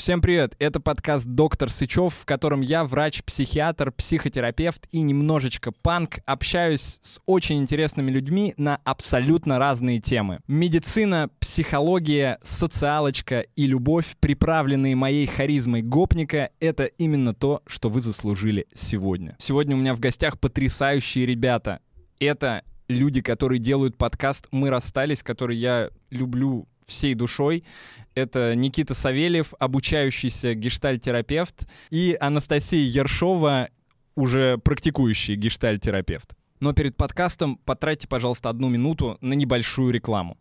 Всем привет! Это подкаст «Доктор Сычев», в котором я, врач-психиатр, психотерапевт и немножечко панк, общаюсь с очень интересными людьми на абсолютно разные темы. Медицина, психология, социалочка и любовь, приправленные моей харизмой гопника, это именно то, что вы заслужили сегодня. Сегодня у меня в гостях потрясающие ребята. Это люди, которые делают подкаст «Мы расстались», который я люблю всей душой. Это Никита Савельев, обучающийся гештальтерапевт, и Анастасия Ершова, уже практикующий гештальтерапевт. Но перед подкастом потратьте, пожалуйста, одну минуту на небольшую рекламу.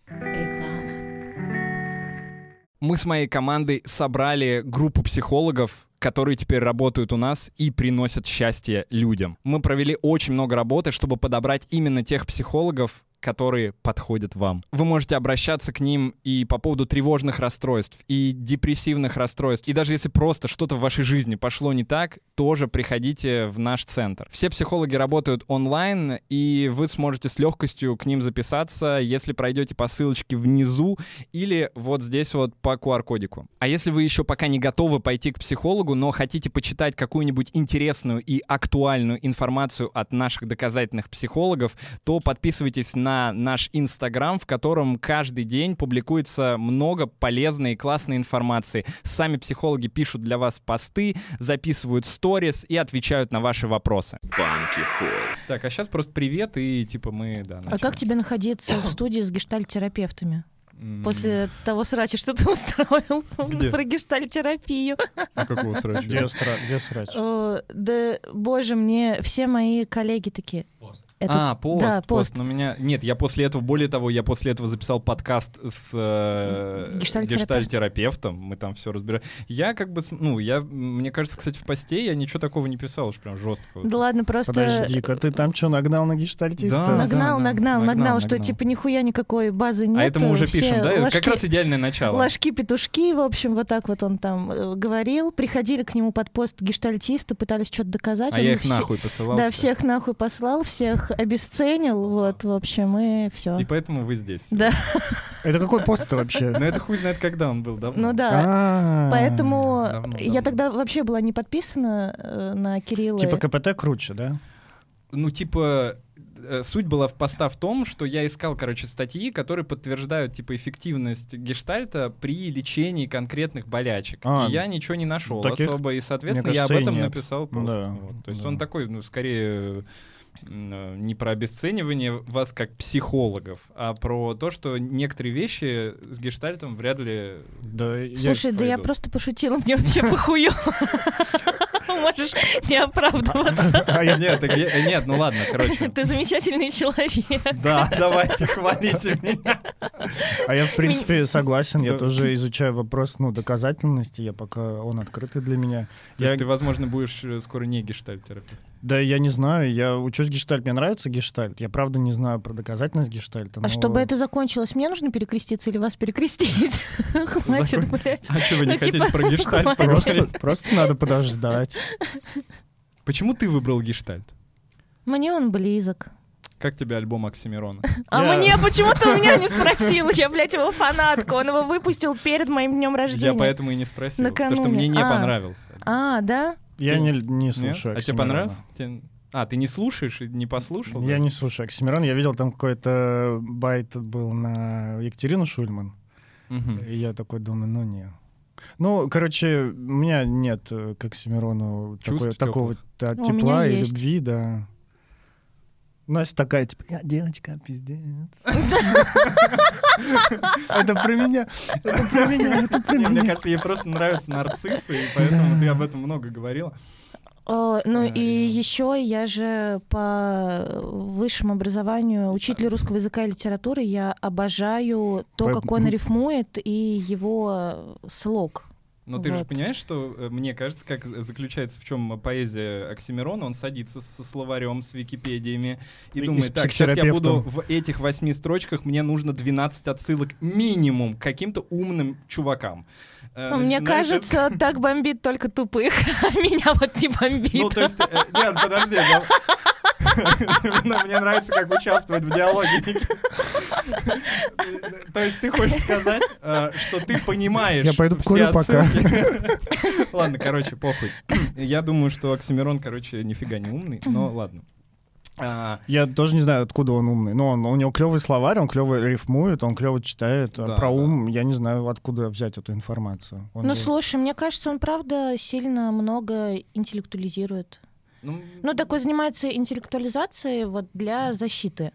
Мы с моей командой собрали группу психологов, которые теперь работают у нас и приносят счастье людям. Мы провели очень много работы, чтобы подобрать именно тех психологов, которые подходят вам. Вы можете обращаться к ним и по поводу тревожных расстройств, и депрессивных расстройств, и даже если просто что-то в вашей жизни пошло не так, тоже приходите в наш центр. Все психологи работают онлайн, и вы сможете с легкостью к ним записаться, если пройдете по ссылочке внизу или вот здесь вот по QR-кодику. А если вы еще пока не готовы пойти к психологу, но хотите почитать какую-нибудь интересную и актуальную информацию от наших доказательных психологов, то подписывайтесь на на наш Инстаграм, в котором каждый день публикуется много полезной и классной информации. Сами психологи пишут для вас посты, записывают сторис и отвечают на ваши вопросы. Банки Так, а сейчас просто привет и типа мы, да, начнем. А как тебе находиться в студии с гештальтерапевтами? После того срача, что ты устроил Где? про гештальтерапию. А какого срача? Где, Где срач? да, боже, мне все мои коллеги такие, это... А, пост, да, пост. пост. Но меня... Нет, я после этого, более того, я после этого записал подкаст с э... гештальтерапевтом. Мы там все разбираем. Я как бы, ну, я, мне кажется, кстати, в посте я ничего такого не писал уж прям жестко. Да ладно, просто... Подожди-ка, ты там что, нагнал на гештальтиста? Да, нагнал, да, нагнал, нагнал, нагнал, что типа нихуя никакой базы нет. А это мы уже пишем, да? Ложки, как раз идеальное начало. Ложки-петушки, в общем, вот так вот он там э, говорил. Приходили к нему под пост гештальтисты, пытались что-то доказать. А я их все... нахуй посылал. Да, всех нахуй послал, всех обесценил, вот, в общем, и все. И поэтому вы здесь. Да. Это какой пост вообще? Ну, это хуй знает, когда он был, давно. Ну да. А. Поэтому я тогда вообще была не подписана э, на Кирилла. Типа КПТ круче, да? Ну, типа, э, суть была в поста в том, что я искал, короче, статьи, которые подтверждают, типа, эффективность гештальта при лечении конкретных болячек. А, и я ничего не нашел особо, и, соответственно, кажется, я об этом нет. написал пост. Да, вот. То есть да. он такой, ну, скорее не про обесценивание вас как психологов, а про то, что некоторые вещи с гештальтом вряд ли. Да, Слушай, да я просто пошутила, мне вообще похую. Можешь не оправдываться. А нет, нет, ну ладно, короче. Ты замечательный человек. Да, давайте, хвалите меня. А я, в принципе, согласен. Я тоже изучаю вопрос ну, доказательности. Я пока он открытый для меня. То есть ты, возможно, будешь э, скоро не гештальт-терапевт? Да, я не знаю. Я учусь гештальт. Мне нравится гештальт. Я правда не знаю про доказательность гештальта. А но... чтобы это закончилось, мне нужно перекреститься или вас перекрестить? Хватит, блядь. А что, вы не ну, хотите типа, про гештальт Просто надо подождать. Почему ты выбрал гештальт? Мне он близок. Как тебе альбом Оксимирона? А мне почему ты у меня не спросил? Я, блядь, его фанатка. Он его выпустил перед моим днем рождения. Я поэтому и не спросил. Потому что мне не а. понравился. А, да? Я не, не слушаю А тебе понравился? А, ты не слушаешь и не послушал? Я не слушаю Оксимирон. Я видел, там какой-то байт был на Екатерину Шульман. И я такой думаю, ну не. Ну, короче, у меня нет к Оксимирону такой, такого да, тепла и есть. любви, да. Настя такая, типа, я девочка, пиздец. Это про меня, это про меня, это про меня. Мне кажется, ей просто нравятся нарциссы, и поэтому ты об этом много говорила. Ну и еще я же по высшему образованию учитель русского языка и литературы, я обожаю то, как он рифмует и его слог. Но вот. ты же понимаешь, что э, мне кажется, как заключается в чем поэзия Оксимирона, он садится со словарем, с Википедиями и, и думает, так, сейчас я буду в этих восьми строчках, мне нужно 12 отсылок минимум к каким-то умным чувакам. Э, мне кажется, так бомбит только тупых, а меня вот не бомбит. Ну, то есть, э, нет, подожди, мне нравится, как участвовать в диалоге. То есть ты хочешь сказать, э, что ты понимаешь Я пойду покурю пока. Ладно, короче, похуй. Я думаю, что Оксимирон, короче, нифига не умный, но ладно. А... Я тоже не знаю, откуда он умный. Но он, у него клевый словарь, он клево рифмует, он клево читает. Да, Про ум да. я не знаю, откуда взять эту информацию. Он ну, же... слушай, мне кажется, он правда сильно много интеллектуализирует. Ну, ну такой занимается интеллектуализацией вот для защиты.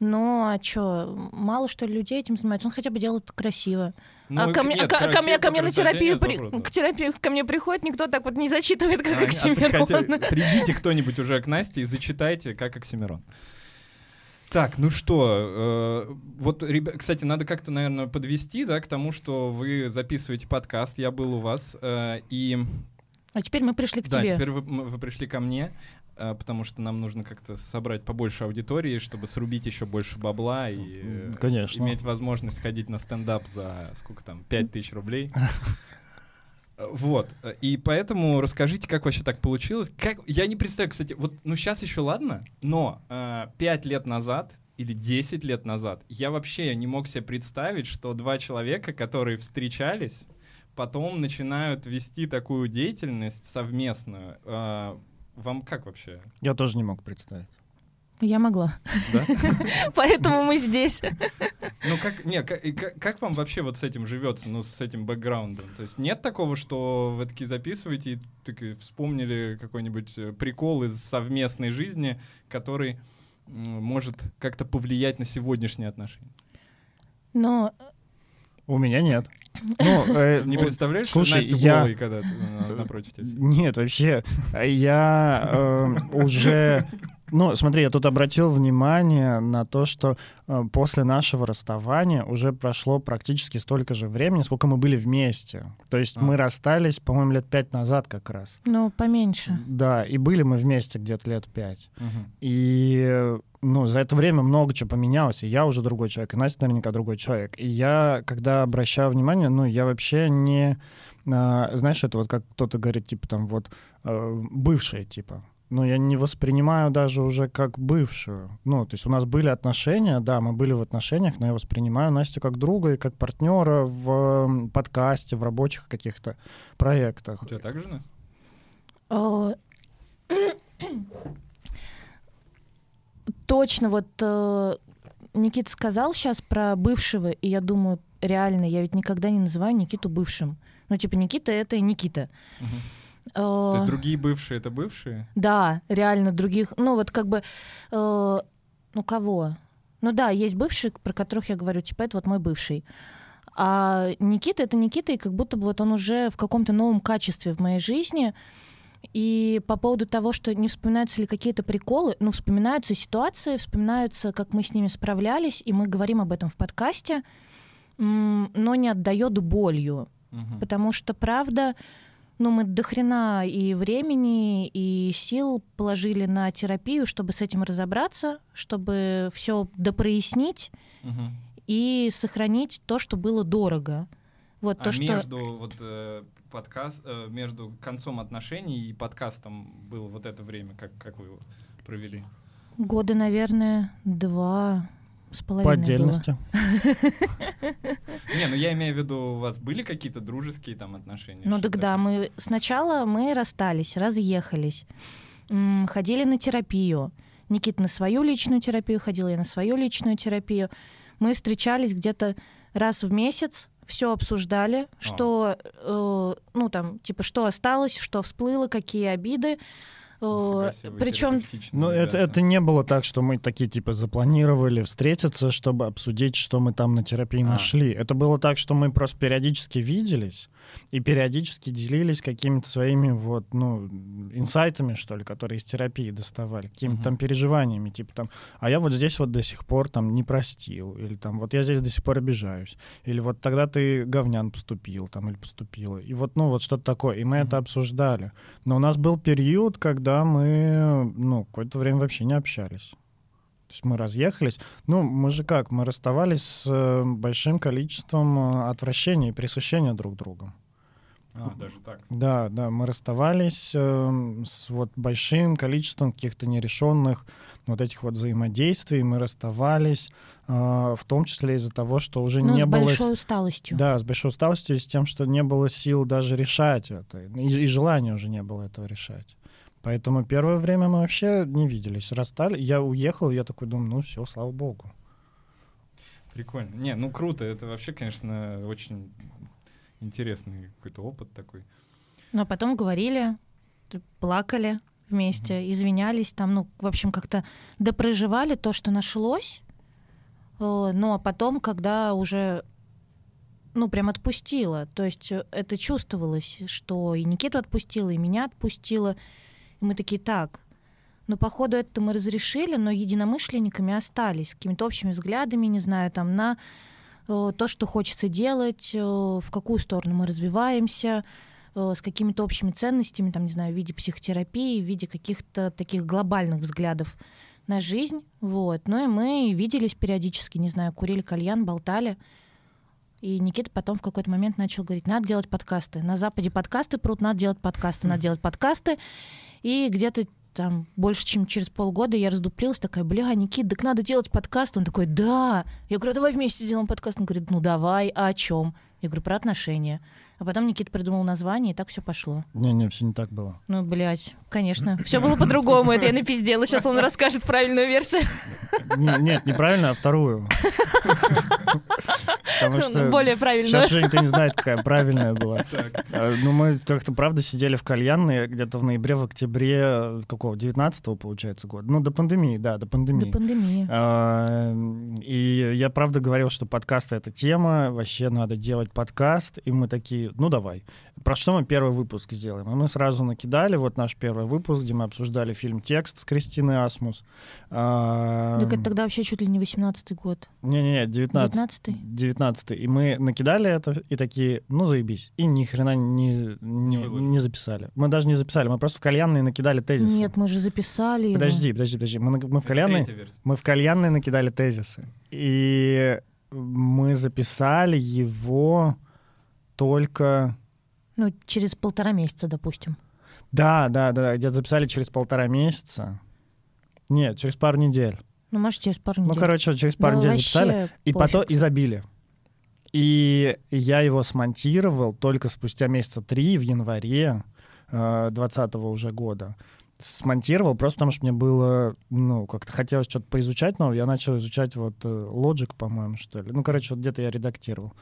Ну а что, мало что ли людей этим занимаются? Он хотя бы делает красиво. Ну, а ко мне, нет, ко, ко мне, ко мне на терапию, при, к терапии ко мне приходит, никто так вот не зачитывает, как а, Оксимирон. А, придите кто-нибудь уже к Насте и зачитайте, как Оксимирон. Так, ну что, э, вот, ребят, кстати, надо как-то, наверное, подвести, да, к тому, что вы записываете подкаст, я был у вас, э, и... А теперь мы пришли к да, тебе. Да, теперь вы, вы пришли ко мне. А, потому что нам нужно как-то собрать побольше аудитории, чтобы срубить еще больше бабла и э, Конечно. иметь возможность ходить на стендап за сколько там, 5 тысяч рублей. Вот. И поэтому расскажите, как вообще так получилось. Как... Я не представляю, кстати, вот, ну сейчас еще ладно, но э, 5 лет назад или 10 лет назад я вообще не мог себе представить, что два человека, которые встречались, потом начинают вести такую деятельность совместную. Э, вам как вообще? Я тоже не мог представить. Я могла. Да? Поэтому мы здесь. Ну как, не, как, как, вам вообще вот с этим живется, ну с этим бэкграундом? То есть нет такого, что вы такие записываете и таки вспомнили какой-нибудь э, прикол из совместной жизни, который может как-то повлиять на сегодняшние отношения? Но у меня нет. Ну, э, не представляешь, слушай, что Настя я... когда напротив тебя Нет, вообще, я э, уже ну, смотри, я тут обратил внимание на то, что э, после нашего расставания уже прошло практически столько же времени, сколько мы были вместе. То есть а. мы расстались, по-моему, лет пять назад как раз. Ну, поменьше. Да, и были мы вместе где-то лет пять. Угу. И ну, за это время много чего поменялось, и я уже другой человек, и Настя наверняка другой человек. И я, когда обращаю внимание, ну, я вообще не... А, знаешь, это вот как кто-то говорит, типа, там, вот, э, бывшие, типа ну, я не воспринимаю даже уже как бывшую. Ну, то есть у нас были отношения, да, мы были в отношениях, но я воспринимаю Настю как друга и как партнера в подкасте, в рабочих каких-то проектах. У тебя так же, Настя? Точно, вот э, Никита сказал сейчас про бывшего, и я думаю, реально, я ведь никогда не называю Никиту бывшим. Ну, типа, Никита — это Никита. Uh-huh. То есть э, другие бывшие это бывшие? Да, реально других. Ну вот как бы, э, ну кого? Ну да, есть бывшие, про которых я говорю, типа это вот мой бывший. А Никита это Никита, и как будто бы вот он уже в каком-то новом качестве в моей жизни. И по поводу того, что не вспоминаются ли какие-то приколы, ну, вспоминаются ситуации, вспоминаются, как мы с ними справлялись, и мы говорим об этом в подкасте, но не отдает болью. Угу. Потому что, правда, ну, мы дохрена и времени, и сил положили на терапию, чтобы с этим разобраться, чтобы все допрояснить угу. и сохранить то, что было дорого. Вот а то, между что... вот э, подкаст, э, между концом отношений и подкастом было вот это время, как как вы его провели? Года, наверное, два с половиной По отдельности. Не, ну я имею в виду, у вас были какие-то дружеские там отношения? Ну тогда мы сначала мы расстались, разъехались, ходили на терапию. Никита на свою личную терапию ходил, я на свою личную терапию. Мы встречались где-то раз в месяц, все обсуждали, а. что, э, ну там, типа, что осталось, что всплыло, какие обиды. Причем... Ну, это, это не было так, что мы такие, типа, запланировали встретиться, чтобы обсудить, что мы там на терапии а. нашли. Это было так, что мы просто периодически виделись и периодически делились какими-то своими вот, ну, инсайтами, что ли, которые из терапии доставали, какими-то угу. там переживаниями, типа там, а я вот здесь вот до сих пор там не простил, или там, вот я здесь до сих пор обижаюсь, или вот тогда ты говнян поступил, там, или поступила. И вот, ну, вот что-то такое. И мы угу. это обсуждали. Но у нас был период, когда мы, ну, какое-то время вообще не общались. То есть мы разъехались. Ну, мы же как, мы расставались с э, большим количеством э, отвращения и пресыщения друг другом. А, даже так? Да, да, мы расставались э, с вот большим количеством каких-то нерешенных вот этих вот взаимодействий, мы расставались, э, в том числе из-за того, что уже ну, не с было... с большой усталостью. Да, с большой усталостью и с тем, что не было сил даже решать это, и, и желания уже не было этого решать. Поэтому первое время мы вообще не виделись, расстали. Я уехал, я такой думаю, ну все, слава богу. Прикольно. Не, ну круто, это вообще, конечно, очень интересный какой-то опыт такой. Ну, а потом говорили, плакали вместе, mm-hmm. извинялись, там, ну, в общем, как-то допроживали то, что нашлось. Э, ну, а потом, когда уже ну, прям отпустила. То есть э, это чувствовалось, что и Никиту отпустила, и меня отпустила. И мы такие, так, ну, походу, это мы разрешили, но единомышленниками остались, какими-то общими взглядами, не знаю, там, на э, то, что хочется делать, э, в какую сторону мы развиваемся, э, с какими-то общими ценностями, там, не знаю, в виде психотерапии, в виде каких-то таких глобальных взглядов на жизнь, вот. Ну и мы виделись периодически, не знаю, курили кальян, болтали. И Никита потом в какой-то момент начал говорить, надо делать подкасты. На Западе подкасты прут, надо делать подкасты, надо делать подкасты. И где-то там больше, чем через полгода я раздуплилась, такая, бля, Никит, так надо делать подкаст. Он такой, да. Я говорю, давай вместе сделаем подкаст. Он говорит, ну давай, а о чем? Я говорю, про отношения. А потом Никита придумал название, и так все пошло. Не-не, все не так было. Ну, блядь, конечно. Все было по-другому. Это я напиздела. Сейчас он расскажет правильную версию. Нет, неправильно, а вторую. Потому что более правильно. Сейчас Женя никто не знает, какая правильная была. А, ну, мы как-то, правда, сидели в кальянной где-то в ноябре, в октябре, какого, 19-го, получается, года. Ну, до пандемии, да, до пандемии. До пандемии. А, и я, правда, говорил, что подкасты — это тема, вообще надо делать подкаст. И мы такие, ну, давай. Про что мы первый выпуск сделаем? И мы сразу накидали вот наш первый выпуск, где мы обсуждали фильм «Текст» с Кристиной Асмус. А, так это тогда вообще чуть ли не 18-й год. Не-не-не, 19-й. 19 И мы накидали это и такие, ну заебись. И ни хрена не, не, не записали. Мы даже не записали, мы просто в кальянной накидали тезисы. Нет, мы же записали Подожди, его. подожди, подожди. Мы, мы, в кальянной, мы в кальянной накидали тезисы. И мы записали его только... Ну, через полтора месяца, допустим. Да, да, да, где-то записали через полтора месяца. Нет, через пару недель. Ну, может, через пару ну, недель. Ну, короче, через пару да, недель записали. И потом и забили. И я его смонтировал только спустя месяца три, в январе 2020 э, уже года. Смонтировал просто потому, что мне было, ну, как-то хотелось что-то поизучать, но я начал изучать вот э, Logic, по-моему, что ли. Ну, короче, вот где-то я редактировал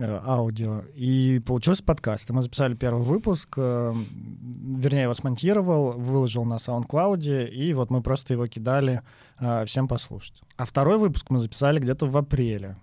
аудио. И получился подкаст. Мы записали первый выпуск, вернее, я его смонтировал, выложил на SoundCloud, и вот мы просто его кидали всем послушать. А второй выпуск мы записали где-то в апреле.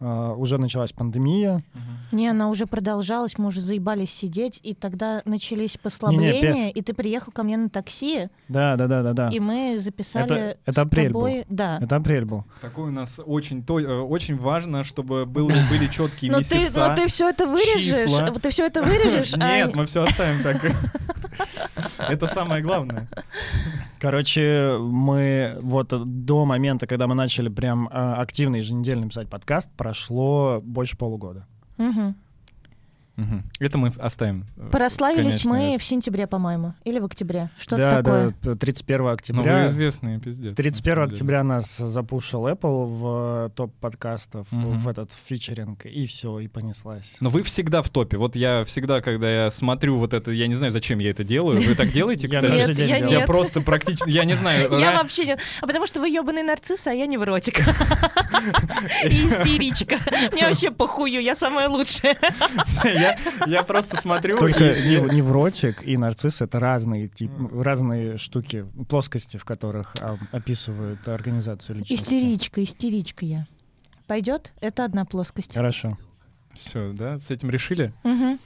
Uh, уже началась пандемия. Uh-huh. Не, она уже продолжалась, мы уже заебались сидеть, и тогда начались послабления, не, не, и ты приехал ко мне на такси. Да, да, да, да, да. И мы записали. Это, это апрель тобой... был. Да. Это апрель был. Такой у нас очень то, э, очень важно, чтобы было, были четкие но месяца. Ты, но ты все это вырежешь. Числа. Ты все это вырежешь. А Нет, мы все оставим так. Это самое главное. Короче, мы вот до момента, когда мы начали прям а, активно еженедельно писать подкаст, прошло больше полугода. Угу. Угу. Это мы оставим. Э, Прославились конечно, мы в сентябре, по-моему, или в октябре. Что да, такое? Да, 31 октября. Ну, вы известные, пиздец. 31 октября нас запушил Apple в э, топ подкастов, угу. в этот фичеринг, и все, и понеслась. Но вы всегда в топе. Вот я всегда, когда я смотрю вот это, я не знаю, зачем я это делаю. Вы так делаете, кстати? Нет, я Я просто практически, я не знаю. Я вообще не... А потому что вы ебаный нарцисс, а я невротик. И истеричка. Мне вообще похую, я самая лучшая. Я просто смотрю. Только невротик и нарцисс — это разные, тип, разные штуки, плоскости, в которых а, описывают организацию личности. Истеричка, истеричка я. Пойдет? Это одна плоскость. Хорошо. Все, да? С этим решили? Угу.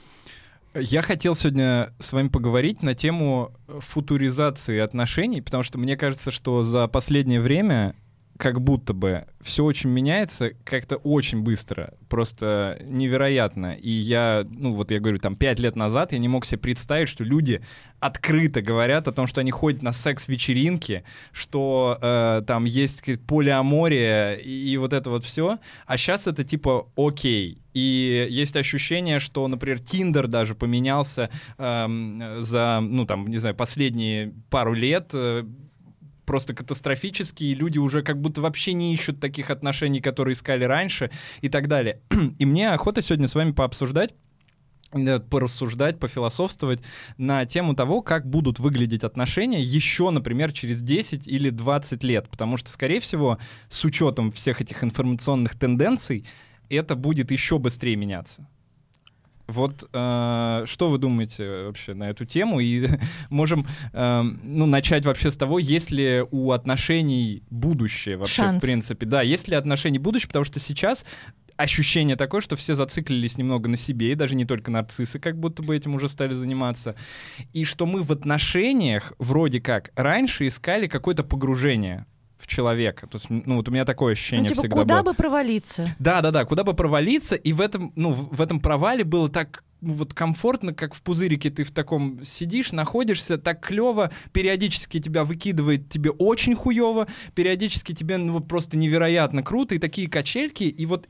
Я хотел сегодня с вами поговорить на тему футуризации отношений, потому что мне кажется, что за последнее время как будто бы все очень меняется как-то очень быстро, просто невероятно. И я, ну вот я говорю, там пять лет назад я не мог себе представить, что люди открыто говорят о том, что они ходят на секс-вечеринки, что э, там есть полиамория и, и вот это вот все. А сейчас это типа окей. И есть ощущение, что, например, Тиндер даже поменялся эм, за, ну там, не знаю, последние пару лет. Э, просто катастрофические, и люди уже как будто вообще не ищут таких отношений, которые искали раньше и так далее. И мне охота сегодня с вами пообсуждать порассуждать, пофилософствовать на тему того, как будут выглядеть отношения еще, например, через 10 или 20 лет. Потому что, скорее всего, с учетом всех этих информационных тенденций, это будет еще быстрее меняться. Вот э, что вы думаете вообще на эту тему? И можем э, ну, начать вообще с того, есть ли у отношений будущее вообще, Шанс. в принципе. Да, есть ли отношения будущее, потому что сейчас ощущение такое, что все зациклились немного на себе, и даже не только нарциссы как будто бы этим уже стали заниматься, и что мы в отношениях вроде как раньше искали какое-то погружение в человека. То есть, ну, вот у меня такое ощущение ну, типа, всегда куда было. бы провалиться? Да, да, да, куда бы провалиться, и в этом, ну, в этом провале было так ну, вот комфортно, как в пузырике ты в таком сидишь, находишься, так клево, периодически тебя выкидывает тебе очень хуево, периодически тебе ну, просто невероятно круто, и такие качельки, и вот,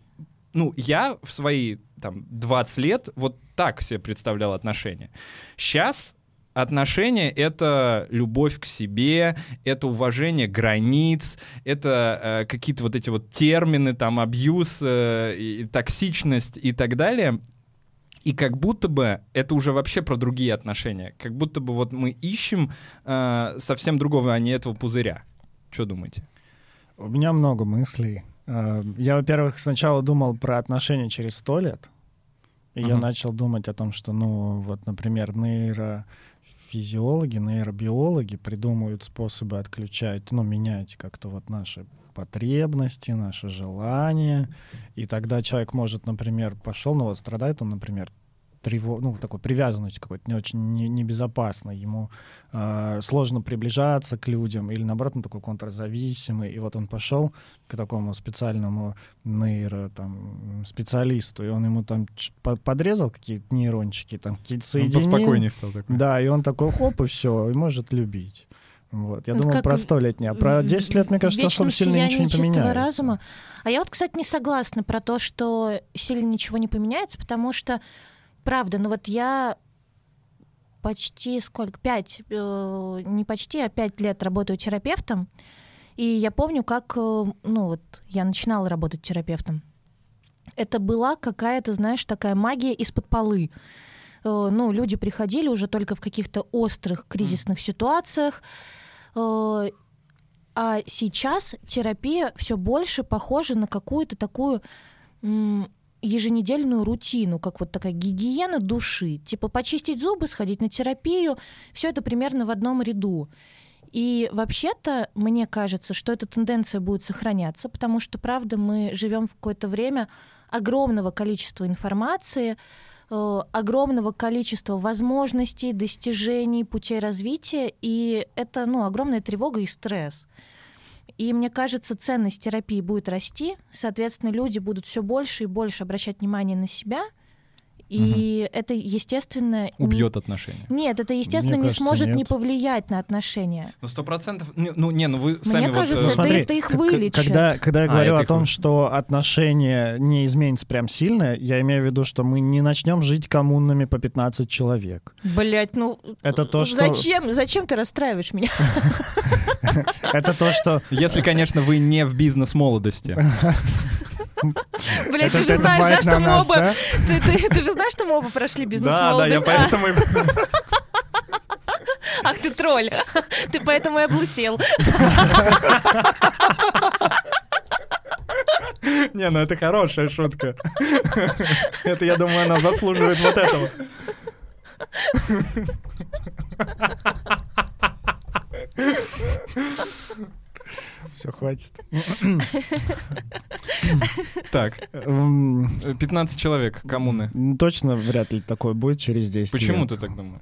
ну, я в свои там 20 лет вот так себе представлял отношения. Сейчас Отношения — это любовь к себе, это уважение границ, это э, какие-то вот эти вот термины, там, абьюз, э, и токсичность и так далее. И как будто бы это уже вообще про другие отношения. Как будто бы вот мы ищем э, совсем другого, а не этого пузыря. Что думаете? У меня много мыслей. Э, Я, во-первых, сначала думал про отношения через сто лет. И я Мгм. начал думать о том, что, ну, вот, например, нейрофизиологи, нейробиологи придумывают способы отключать, ну, менять как-то вот наши потребности, наши желания. И тогда человек может, например, пошел, ну вот страдает он, например, трево... ну, такой привязанностью какой-то не очень не- небезопасной. Ему э, сложно приближаться к людям, или наоборот, он такой контрзависимый. И вот он пошел к такому специальному нейро там, специалисту, и он ему там подрезал какие-то нейрончики, там какие-то соединения. стал такой. Да, и он такой хоп, и все, и может любить. Вот. Я Ну, думал про в- столетнее, а про в- 10 лет, мне кажется, особо сильно ничего не поменяется. разума. А я вот, кстати, не согласна про то, что сильно ничего не поменяется, потому что, правда, ну вот я почти сколько, пять, э, не почти, а пять лет работаю терапевтом, и я помню, как, э, ну вот, я начинала работать терапевтом. Это была какая-то, знаешь, такая магия из-под полы. Э, Ну, люди приходили уже только в каких-то острых кризисных ситуациях, Э, а сейчас терапия все больше похожа на какую-то такую м, еженедельную рутину, как вот такая гигиена души. Типа почистить зубы, сходить на терапию, все это примерно в одном ряду. И вообще-то, мне кажется, что эта тенденция будет сохраняться, потому что, правда, мы живем в какое-то время огромного количества информации, э, огромного количества возможностей, достижений, путей развития, и это ну, огромная тревога и стресс. И мне кажется, ценность терапии будет расти, соответственно, люди будут все больше и больше обращать внимание на себя, и это, естественно... не- Убьет отношения. Нет, это, естественно, Мне не кажется, сможет не нет. повлиять на отношения. Ну, сто процентов... Ну, не, ну вы сами вот, кажется, э, Ну, смотри, это их вылечит. Когда, когда я А, говорю это о том, вылечит. что отношения не изменятся прям сильно, я имею в виду, что мы не начнем жить коммунами по 15 человек. Блять, ну Это то, что- зачем, зачем ты расстраиваешь меня? Это то, что... Если, конечно, вы не в бизнес-молодости. Блять, Это ты же знаешь, что мы оба, ты, же знаешь, что мы оба прошли бизнес Да, да, я поэтому... Ах ты тролль, ты поэтому и облысел. Не, ну это хорошая шутка. Это, я думаю, она заслуживает вот этого. Все, хватит. Так, Эм, 15 человек коммуны. Точно вряд ли такое будет через 10 Почему лет. ты так думаешь?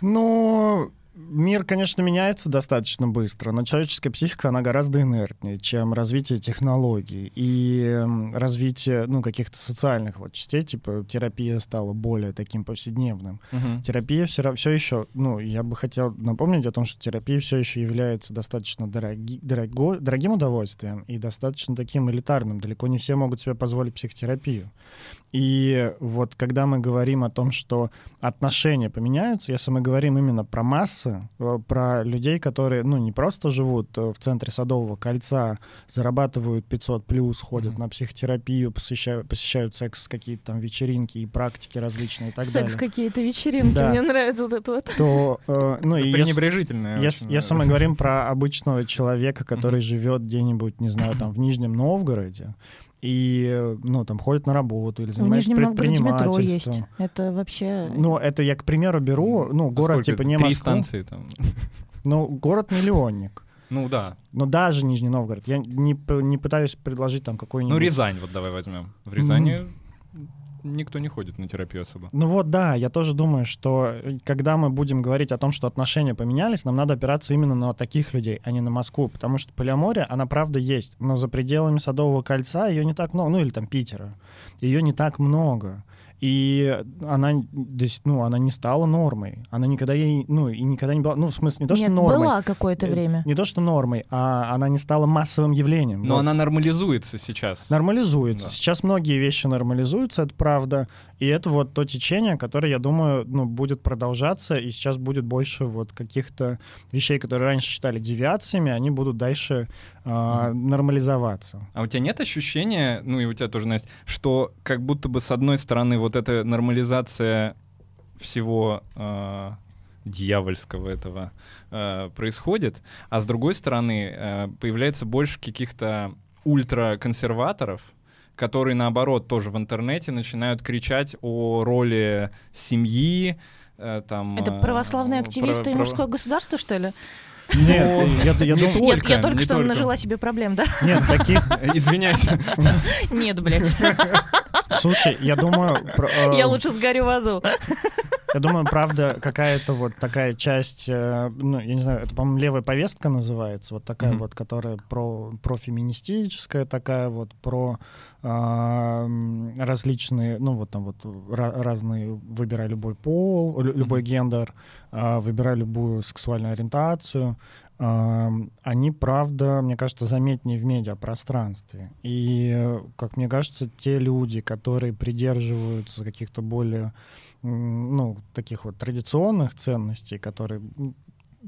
Ну, мир, конечно, меняется достаточно быстро, но человеческая психика, она гораздо инертнее, чем развитие технологий и эм, развитие, ну, каких-то социальных вот частей, типа терапия стала более таким повседневным. Мгм. Терапия все, все еще, ну, я бы хотел напомнить о том, что терапия все еще является достаточно дороги, дорого, дорогим удовольствием и достаточно таким элитарным. Далеко не все могут себе позволить психотерапию. И вот когда мы говорим о том, что отношения поменяются, если мы говорим именно про массы, э, про людей, которые, ну, не просто живут э, в центре Садового кольца, зарабатывают 500 плюс, ходят mm-hmm. на психотерапию, посещают, посещают секс, какие-то там вечеринки и практики различные и так секс далее. Секс какие-то вечеринки, да. мне нравится вот это вот. То, э, ну, и пренебрежительное. Если, если мы говорим про обычного человека, который mm-hmm. живет где-нибудь, не знаю, там в Нижнем Новгороде, и, ну, там, ходят на работу или занимаются предпринимательством. Есть. Это вообще... Ну, это я, к примеру, беру, ну, город типа не Три Москва. станции там. Ну, город-миллионник. Ну, да. Но даже Нижний Новгород. Я не, не пытаюсь предложить там какой-нибудь... Ну, Рязань вот давай возьмем. В Рязани mm никто не ходит на терапию особо. Ну вот да, я тоже думаю, что э, когда мы будем говорить о том, что отношения поменялись, нам надо опираться именно на таких людей, а не на Москву, потому что полиамория, она правда есть, но за пределами Садового кольца ее не так много, ну или там Питера, ее не так много и она, ну, она не стала нормой. Она никогда ей, ну, и никогда не была, ну, в смысле, не то, Нет, что нормой. была какое-то э, время. Не то, что нормой, а она не стала массовым явлением. Но вот. она нормализуется сейчас. Нормализуется. Да. Сейчас многие вещи нормализуются, это правда. И это вот то течение, которое, я думаю, ну, будет продолжаться, и сейчас будет больше вот каких-то вещей, которые раньше считали девиациями, они будут дальше э, mm. нормализоваться. А у тебя нет ощущения, ну и у тебя тоже, Настя, что как будто бы с одной стороны вот эта нормализация всего э, дьявольского этого э, происходит, а с другой стороны э, появляется больше каких-то ультраконсерваторов, которые, наоборот, тоже в интернете начинают кричать о роли семьи. Э, там, Это православные активисты про, и мужское государство, что ли? Нет, я, я, не думаю... Только, я только что только. нажила себе проблем, да? Нет, таких... Извиняйте. Нет, блядь. Слушай, я думаю... Э, я лучше сгорю в азу. Я думаю, правда, какая-то вот такая часть, э, ну, я не знаю, это, по-моему, левая повестка называется, вот такая mm-hmm. вот, которая про, про феминистическая такая вот, про э, различные, ну, вот там вот разные, выбирай любой пол, любой mm-hmm. гендер, э, выбирай любую сексуальную ориентацию, они, правда, мне кажется, заметнее в медиапространстве. И, как мне кажется, те люди, которые придерживаются каких-то более ну, таких вот традиционных ценностей, которые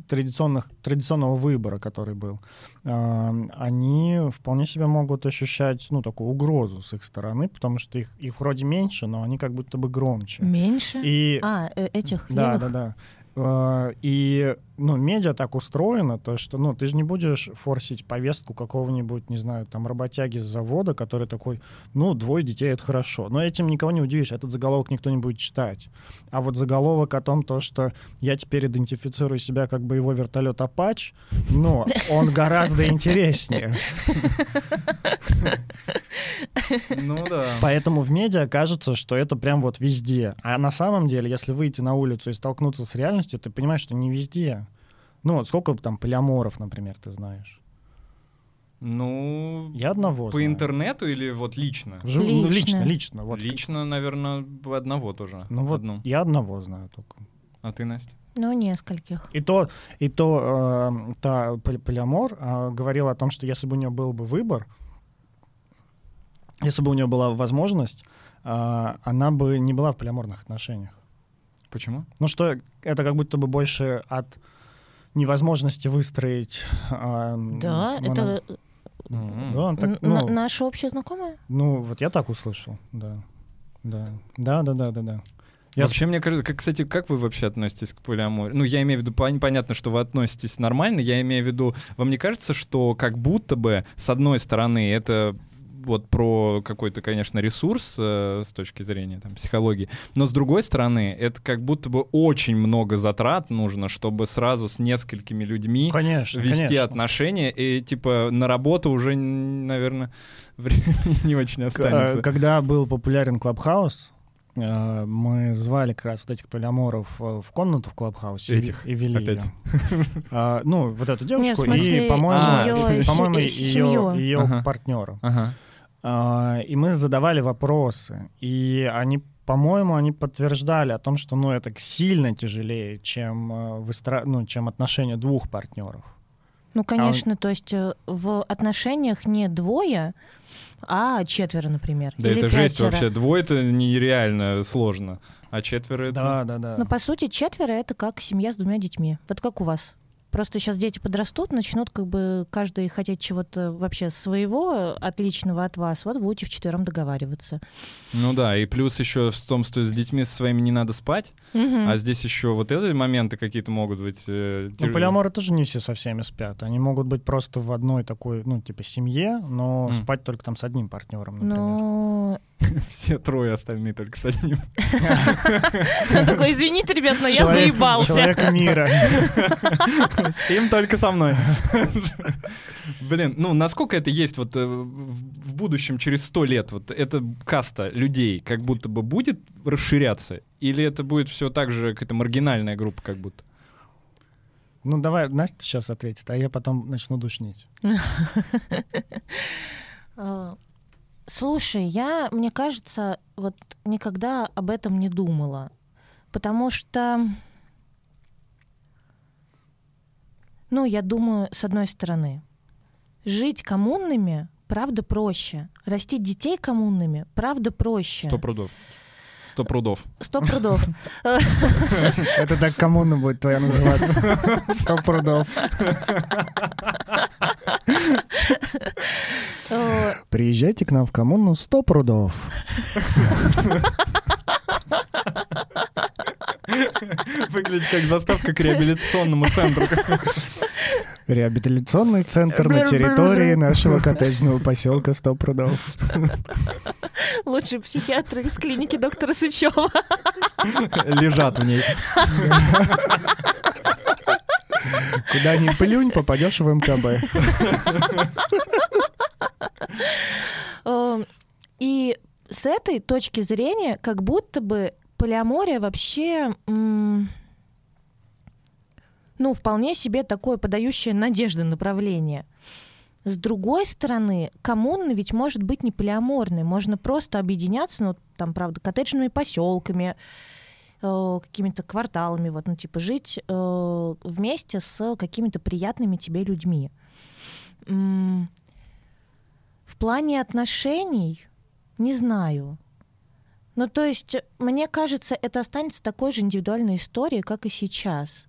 традиционных, традиционного выбора, который был, они вполне себе могут ощущать, ну, такую угрозу с их стороны, потому что их, их вроде меньше, но они как будто бы громче. Меньше? И... А, э, этих Да, левых? да, да. А, и, ну, медиа так устроено, то, что, ну, ты же не будешь форсить повестку какого-нибудь, не знаю, там, работяги с завода, который такой, ну, двое детей — это хорошо. Но этим никого не удивишь, этот заголовок никто не будет читать. А вот заголовок о том, то, что я теперь идентифицирую себя как боевой вертолет «Апач», ну, он гораздо интереснее. Ну да. Поэтому в медиа кажется, что это прям вот везде. А на самом деле, если выйти на улицу и столкнуться с реальностью, ты понимаешь, что не везде. Ну, вот сколько там полиаморов, например, ты знаешь? Ну, я одного По знаю. интернету или вот лично? Ж... Лично. Ну, лично, лично. Вот. Лично, наверное, одного тоже. Ну вот Одну. я одного знаю только. А ты, Настя? Ну, нескольких. И то, и то э, та полиамор э, говорила о том, что если бы у нее был бы выбор, если бы у нее была возможность, э, она бы не была в полиаморных отношениях. Почему? Ну что, это как будто бы больше от невозможности выстроить... Э, да, моно... это... Mm-hmm. Да, он так, ну, наша общая знакомая? Ну, вот я так услышал, да. Да, да, да, да, да, да. Я вообще, мне кажется, как, кстати, как вы вообще относитесь к полиамории? Ну, я имею в виду, понятно, что вы относитесь нормально, я имею в виду, вам не кажется, что как будто бы, с одной стороны, это вот про какой-то, конечно, ресурс э, с точки зрения там, психологии, но с другой стороны, это как будто бы очень много затрат нужно, чтобы сразу с несколькими людьми конечно, вести конечно. отношения, и типа на работу уже, наверное, времени не очень останется. Когда был популярен Клабхаус, э, мы звали как раз вот этих полиаморов э, в комнату в Клабхаусе этих, и, вели опять. ее. А, ну, вот эту девушку Нет, смысле, и, по-моему, ее, по-моему, ее, ее ага. партнера. Ага. А, и мы задавали вопросы, и они по-моему, они подтверждали о том, что ну, это сильно тяжелее, чем, э, выстра... ну, чем отношения двух партнеров. Ну, конечно, а он... то есть э, в отношениях не двое, а четверо, например. Да, это пятеро. жесть вообще. Двое это нереально сложно. А четверо это... Да, да, да. Ну, по сути, четверо — это как семья с двумя детьми. Вот как у вас? Просто сейчас дети подрастут, начнут как бы каждый хотеть чего-то вообще своего, отличного от вас. Вот будете вчетвером договариваться. Ну да, и плюс еще в том, что с детьми со своими не надо спать, угу. а здесь еще вот эти моменты какие-то могут быть. Э, ну, полиаморы тоже не все со всеми спят. Они могут быть просто в одной такой, ну, типа семье, но mm. спать только там с одним партнером, например. Ну, Все трое остальные только с одним. Такой, извините, ребят, но я заебался. Человек мира. Им только со мной. Блин, ну насколько это есть вот э, в будущем, через сто лет, вот эта каста людей как будто бы будет расширяться? Или это будет все так же какая-то маргинальная группа как будто? Ну давай Настя сейчас ответит, а я потом начну душнить. Слушай, я, мне кажется, вот никогда об этом не думала. Потому что, ну, я думаю, с одной стороны, жить коммунными, правда, проще. Растить детей коммунными, правда, проще. Сто прудов. Сто прудов. Сто прудов. Это так коммуна будет твоя называться. Сто прудов. Приезжайте к нам в коммуну 100 прудов. Выглядит как заставка к реабилитационному центру. Реабилитационный центр на территории нашего коттеджного поселка 100 прудов. Лучшие психиатры из клиники доктора Сычева. Лежат в ней. Куда ни плюнь, попадешь в МКБ. Эм, и с этой точки зрения, как будто бы полиамория вообще, ну, вполне себе такое подающее надежды направление. С другой стороны, коммуна ведь может быть не полиаморной. Можно просто объединяться, ну, там, правда, коттеджными поселками, э, какими-то кварталами, вот, ну, типа, жить э, вместе с какими-то приятными тебе людьми. В плане отношений не знаю. Ну, то есть, мне кажется, это останется такой же индивидуальной историей, как и сейчас.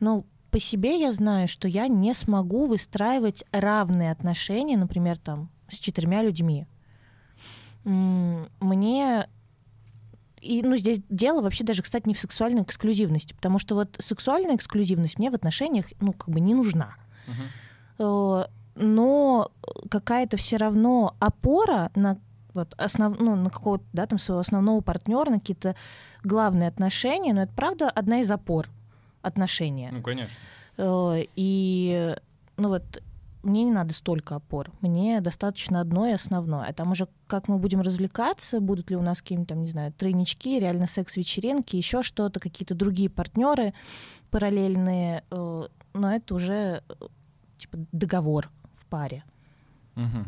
Ну, по себе я знаю, что я не смогу выстраивать равные отношения, например, там, с четырьмя людьми. Мне и, ну, здесь дело вообще даже, кстати, не в сексуальной эксклюзивности, потому что вот сексуальная эксклюзивность мне в отношениях, ну, как бы не нужна. Uh-huh. Но какая-то все равно опора на вот основ, ну, на какого-то, да, там своего основного партнера, на какие-то главные отношения, но это правда одна из опор отношения. Ну, конечно. Э, и, ну вот, мне не надо столько опор. Мне достаточно одной основной. А там уже как мы будем развлекаться, будут ли у нас какие-нибудь там, не знаю, тройнички, реально секс-вечеринки, еще что-то, какие-то другие партнеры параллельные. Э, но это уже типа договор в паре. Угу.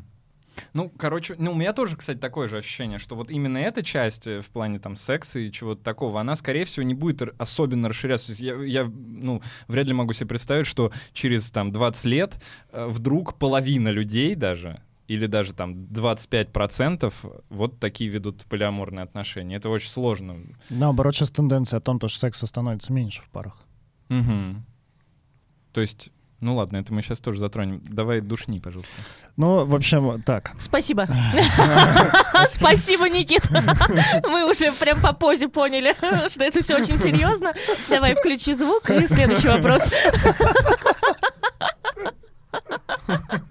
Ну, короче, ну, у меня тоже, кстати, такое же ощущение, что вот именно эта часть э, в плане там секса и чего-то такого, она, скорее всего, не будет особенно расширяться. То есть я, я, ну, вряд ли могу себе представить, что через там 20 лет э, вдруг половина людей даже или даже там 25% вот такие ведут полиаморные отношения. Это очень сложно. Наоборот, сейчас тенденция о том, что секса становится меньше в парах. Угу. То есть ну ладно, это мы сейчас тоже затронем. Давай душни, пожалуйста. Ну, в общем, так. Спасибо. Спасибо, Никита. Мы уже прям по позе поняли, что это все очень серьезно. Давай включи звук и следующий вопрос.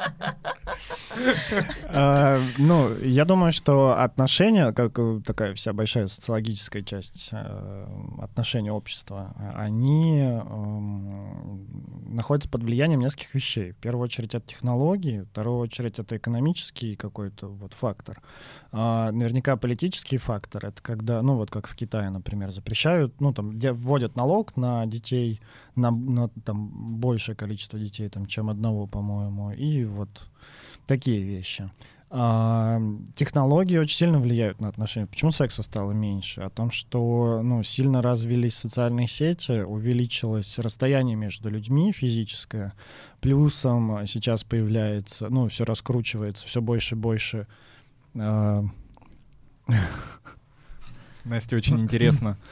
А, ну, я думаю, что отношения, как такая вся большая социологическая часть э, отношений общества, они эм, находятся под влиянием нескольких вещей. В первую очередь это технологии, в вторую очередь это экономический какой-то вот фактор. А, наверняка политический фактор — это когда, ну вот как в Китае, например, запрещают, ну там, вводят налог на детей, на, на там большее количество детей, там, чем одного, по-моему, и вот такие вещи. А, технологии очень сильно влияют на отношения. Почему секса стало меньше? О том, что ну, сильно развились социальные сети, увеличилось расстояние между людьми физическое. Плюсом сейчас появляется, ну, все раскручивается, все больше и больше. А, Настя, очень интересно.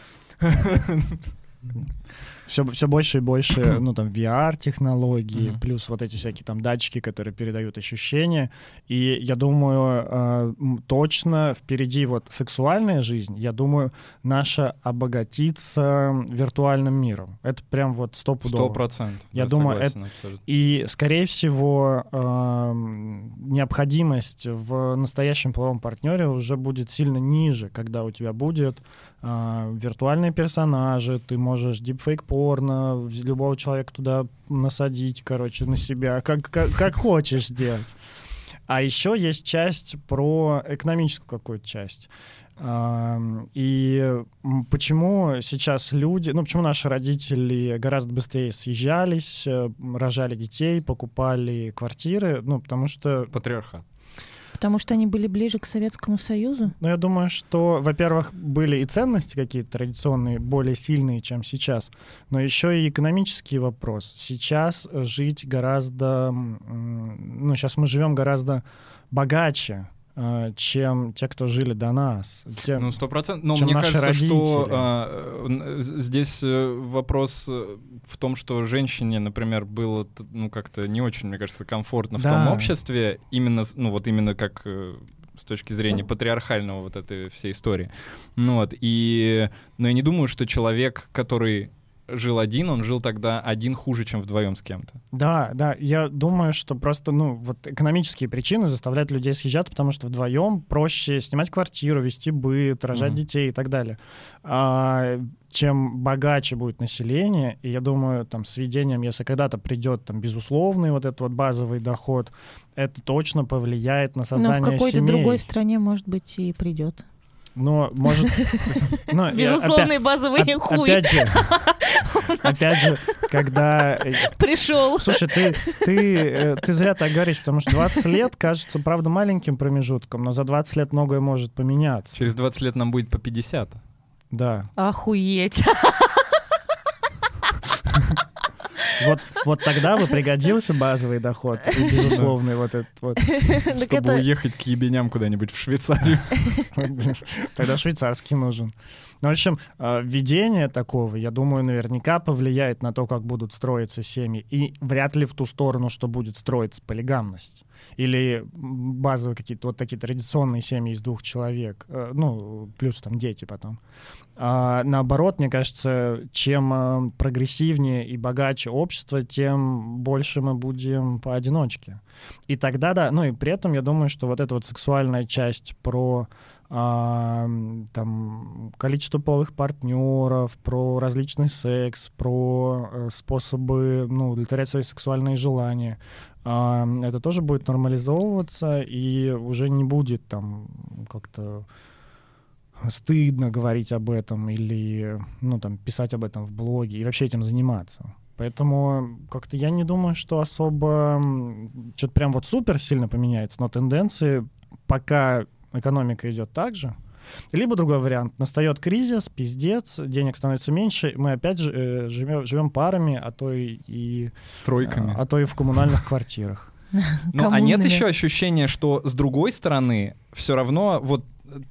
все, все больше и больше, ну, там, VR-технологии, mm-hmm. плюс вот эти всякие там датчики, которые передают ощущения. И я думаю, э, точно впереди вот сексуальная жизнь, я думаю, наша обогатится виртуальным миром. Это прям вот стопудово. Сто процентов. Я, я думаю, это... Абсолютно. И, скорее всего, э, необходимость в настоящем половом партнере уже будет сильно ниже, когда у тебя будет виртуальные персонажи, ты можешь дипфейк порно, любого человека туда насадить, короче, на себя, как, как, как хочешь сделать. А еще есть часть про экономическую какую-то часть. И почему сейчас люди, ну почему наши родители гораздо быстрее съезжались, э, рожали детей, покупали квартиры, ну потому что... Патриархат. Потому что они были ближе к Советскому Союзу? Ну, я думаю, что, во-первых, были и ценности какие-то традиционные, более сильные, чем сейчас, но еще и экономический вопрос. Сейчас жить гораздо... Ну, сейчас мы живем гораздо богаче, чем те, кто жили до нас. Тем, ну, сто процентов. Но мне кажется, родители. что а, здесь э, вопрос в том, что женщине, например, было ну, как-то не очень, мне кажется, комфортно да. в том обществе, именно, ну, вот именно как с точки зрения патриархального вот этой всей истории. Ну вот, и... Но я не думаю, что человек, который жил один, он жил тогда один хуже, чем вдвоем с кем-то. Да, да, я думаю, что просто, ну, вот экономические причины заставляют людей съезжаться, потому что вдвоем проще снимать квартиру, вести быт, рожать mm-hmm. детей и так далее. А, чем богаче будет население, и я думаю, там, с введением, если когда-то придет там безусловный вот этот вот базовый доход, это точно повлияет на создание семей. Но в какой-то другой стране, может быть, и придет. Но может... Но, Безусловный опять, базовый хуй. Опять же, опять же, когда... Э, Пришел. Слушай, ты, ты, э, ты зря так говоришь, потому что 20 лет кажется, правда, маленьким промежутком, но за 20 лет многое может поменяться. Через 20 лет нам будет по 50. Да. Охуеть. Вот, вот тогда бы пригодился базовый доход, и безусловный вот этот вот. Чтобы уехать к ебеням куда-нибудь в Швейцарию. Тогда швейцарский нужен. Ну, в общем, э, введение такого, я думаю, наверняка повлияет на то, как будут строиться семьи. И вряд ли в ту сторону, что будет строиться полигамность. Или базовые какие-то вот такие традиционные семьи из двух человек. Э, ну, плюс там дети потом. А, наоборот, мне кажется, чем э, прогрессивнее и богаче общество, тем больше мы будем поодиночке. И тогда, да, ну и при этом я думаю, что вот эта вот сексуальная часть про а, там, количество половых партнеров, про различный секс, про э, способы ну, удовлетворять свои сексуальные желания. А, это тоже будет нормализовываться и уже не будет там как-то стыдно говорить об этом или ну, там, писать об этом в блоге и вообще этим заниматься. Поэтому как-то я не думаю, что особо что-то прям вот супер сильно поменяется, но тенденции пока экономика идет так же. Либо другой вариант. Настает кризис, пиздец, денег становится меньше, мы опять же э, живем, живем парами, а то и, и тройками, а, а то и в коммунальных квартирах. Ну, а нет еще ощущения, что с другой стороны все равно вот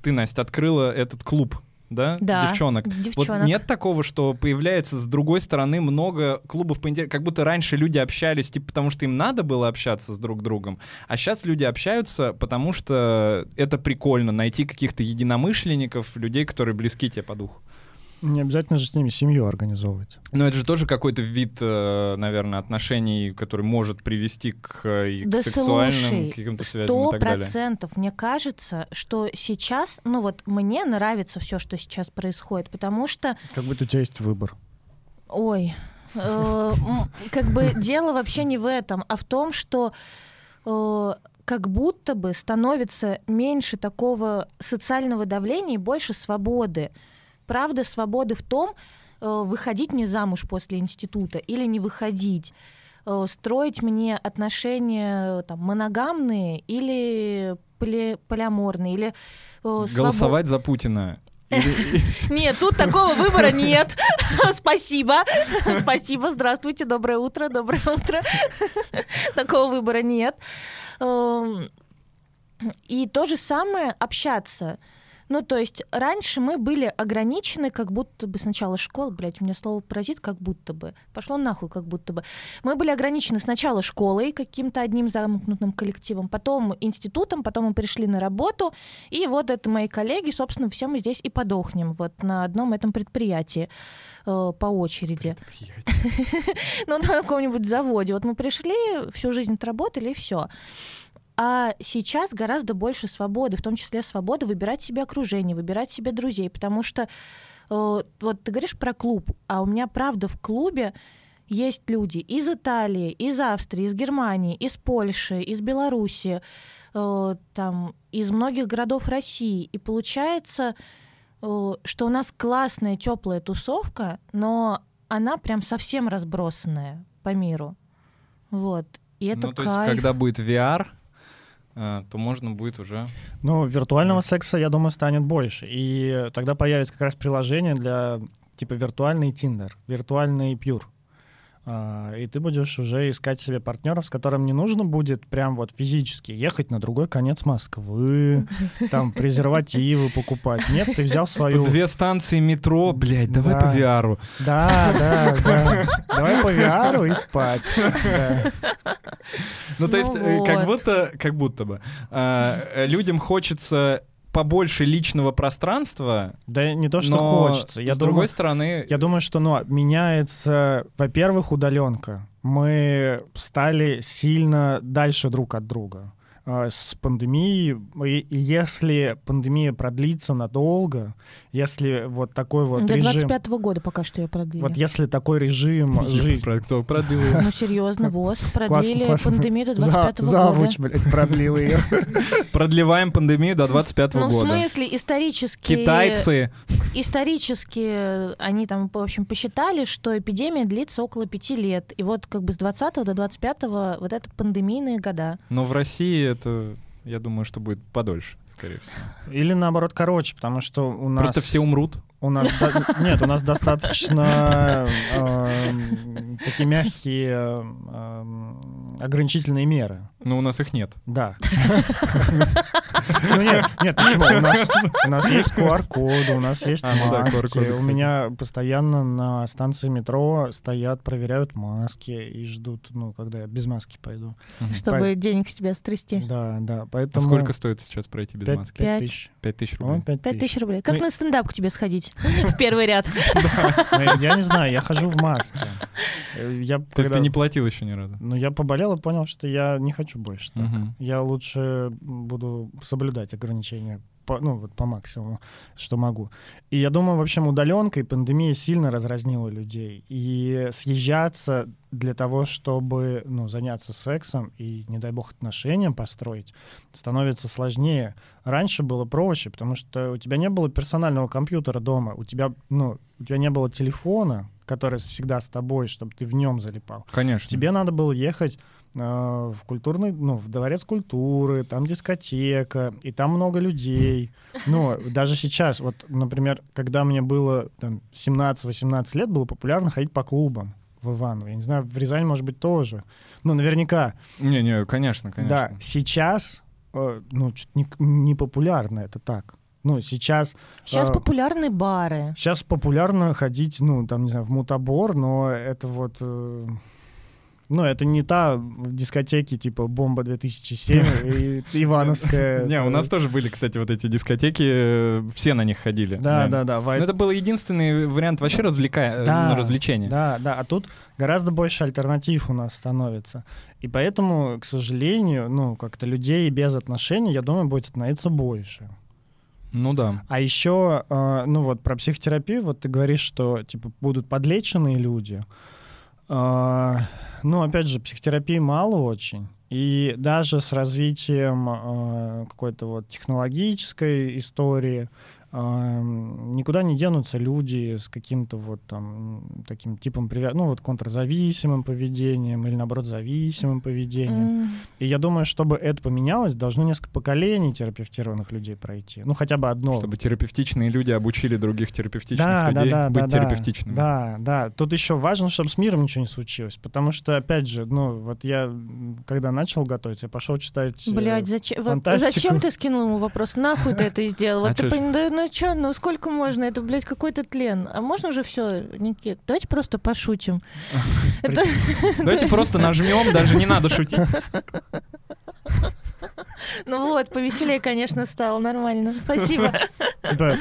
ты, Настя, открыла этот клуб да, да девчонок. девчонок. Вот нет такого, что появляется с другой стороны много клубов по интересам, как будто раньше люди общались, типа, потому что им надо было общаться с друг другом, а сейчас люди общаются, потому что это прикольно, найти каких-то единомышленников, людей, которые близки тебе по духу. Не обязательно же с ними семью организовывать. Но это же тоже какой-то вид, э, наверное, отношений, который может привести к, э, да к сексуальным каким-то связям и так далее. процентов. Мне кажется, что сейчас, ну вот мне нравится все, что сейчас происходит, потому что... Как будто у тебя есть выбор. Ой, э, как бы дело вообще не в этом, а в том, что как будто бы становится меньше такого социального давления и больше свободы правда свободы в том, э, выходить мне замуж после института или не выходить, э, строить мне отношения там, моногамные или поли, полиаморный или... Э, Голосовать за Путина. Нет, тут такого выбора нет. Спасибо. Спасибо. Здравствуйте. Доброе утро. Доброе утро. Такого выбора нет. Эм, и то же самое общаться. Ну, то есть раньше мы были ограничены, как будто бы сначала школа, блядь, у меня слово паразит, как будто бы. Пошло нахуй, как будто бы. Мы были ограничены сначала школой, каким-то одним замкнутым коллективом, потом институтом, потом мы пришли на работу, и вот это мои коллеги, собственно, все мы здесь и подохнем вот на одном этом предприятии э, по очереди. Ну, на каком-нибудь заводе. Вот мы пришли, всю жизнь отработали, и все. А сейчас гораздо больше свободы, в том числе свобода выбирать себе окружение, выбирать себе друзей, потому что э, вот ты говоришь про клуб, а у меня правда в клубе есть люди из Италии, из Австрии, из Германии, из Польши, из Беларуси, э, там, из многих городов России. И получается, э, что у нас классная, теплая тусовка, но она прям совсем разбросанная по миру. Вот. И это ну, то кайф. есть, когда будет VR, то можно будет уже... Ну, виртуального секса, я думаю, станет больше. И тогда появится как раз приложение для типа виртуальный Tinder, виртуальный Pure. А, и ты будешь уже искать себе партнеров, с которым не нужно будет прям вот физически ехать на другой конец Москвы, там презервативы покупать. Нет, ты взял свою... Две станции метро, блядь, давай да. по VR. Да, да, да. Давай по VR и спать. Ну, то есть, ну как будто, как будто бы, а, людям хочется побольше личного пространства. Да не то, что хочется. Я с думаю, другой стороны... Я думаю, что ну, меняется, во-первых, удаленка. Мы стали сильно дальше друг от друга. А, с пандемией. И если пандемия продлится надолго, если вот такой вот До режим... До 25 -го года пока что ее продлили. Вот если такой режим... Жить... Кто продлил Ну, серьезно, ВОЗ продлили пандемию до 25 -го года. Завуч, блядь, продлил ее. Продлеваем пандемию до 25 -го года. Ну, в смысле, исторически... Китайцы. Исторически они там, в общем, посчитали, что эпидемия длится около пяти лет. И вот как бы с 20 до 25 вот это пандемийные года. Но в России это, я думаю, что будет подольше, скорее всего. Или наоборот короче, потому что у нас... Просто все умрут. У нас нет, у нас достаточно эм, такие мягкие эм, ограничительные меры. Но у нас их нет. Да. Ну нет, нет, почему? У нас, у нас есть QR-коды, у нас есть а, ну маски. у меня постоянно на станции метро стоят, проверяют маски и ждут, ну, когда я без маски пойду. Чтобы денег с тебя стрясти. Да, да, поэтому... А сколько стоит сейчас пройти без маски? Пять тысяч. Пять тысяч рублей. Пять тысяч рублей. Как ну на стендап к тебе сходить? В первый ряд. Ну, я не знаю, я хожу в маске. То есть ты не платил еще ни разу? Ну, я поболел и понял, что я не хочу больше так. Я лучше буду соблюдать ограничения по, ну, вот по максимуму, что могу. И я думаю, в общем, удаленка и пандемия сильно разразнила людей. И съезжаться для того, чтобы ну, заняться сексом и, не дай бог, отношениям построить, становится сложнее. Раньше было проще, потому что у тебя не было персонального компьютера дома, у тебя, ну, у тебя не было телефона, который всегда с тобой, чтобы ты в нем залипал. Конечно. Тебе надо было ехать а, в культурный, ну, в дворец культуры, там дискотека, и там много людей. Но даже сейчас, вот, например, когда мне было там 17-18 лет, было популярно ходить по клубам в Иваново. Я не знаю, в Рязани, может быть, тоже. Ну, наверняка. Не-не, конечно, конечно. Да, сейчас, э, ну, не, не популярно это так. Ну, сейчас... Сейчас э, популярны бары. Сейчас популярно ходить, ну, там, не знаю, в мутабор, но это вот... Э, ну, это не та дискотеки типа «Бомба 2007» и «Ивановская». Не, у нас тоже были, кстати, вот эти дискотеки, все на них ходили. Да, да, да. Но это был единственный вариант вообще развлекая, э, развлечения. Да, да, а тут гораздо больше альтернатив у нас становится. И поэтому, к сожалению, ну, как-то людей без отношений, я думаю, будет становиться больше. Ну да. А еще, э, ну вот про психотерапию, вот ты говоришь, что типа будут подлеченные люди. А, ну, опять же, психотерапии мало очень. И даже с развитием э, какой-то вот технологической истории никуда не денутся люди с каким-то вот там таким типом привяз... ну вот контрзависимым поведением или наоборот зависимым поведением. Mm. И я думаю, чтобы это поменялось, должно несколько поколений терапевтированных людей пройти. Ну хотя бы одно. Чтобы терапевтичные люди обучили других терапевтичных да, людей да, да, быть да, терапевтичными. Да, да. Тут еще важно, чтобы с миром ничего не случилось. Потому что, опять же, ну вот я когда начал готовить, я пошел читать э, Блядь, зачем, зачем ты скинул ему вопрос? Нахуй ты это сделал? Вот а ты ну что, ну сколько можно? Это, блядь, какой-то тлен. А можно уже все, Никит? Давайте просто пошутим. Давайте просто нажмем, даже не надо шутить. Ну вот, повеселее, конечно, стало, нормально. Спасибо. Типа,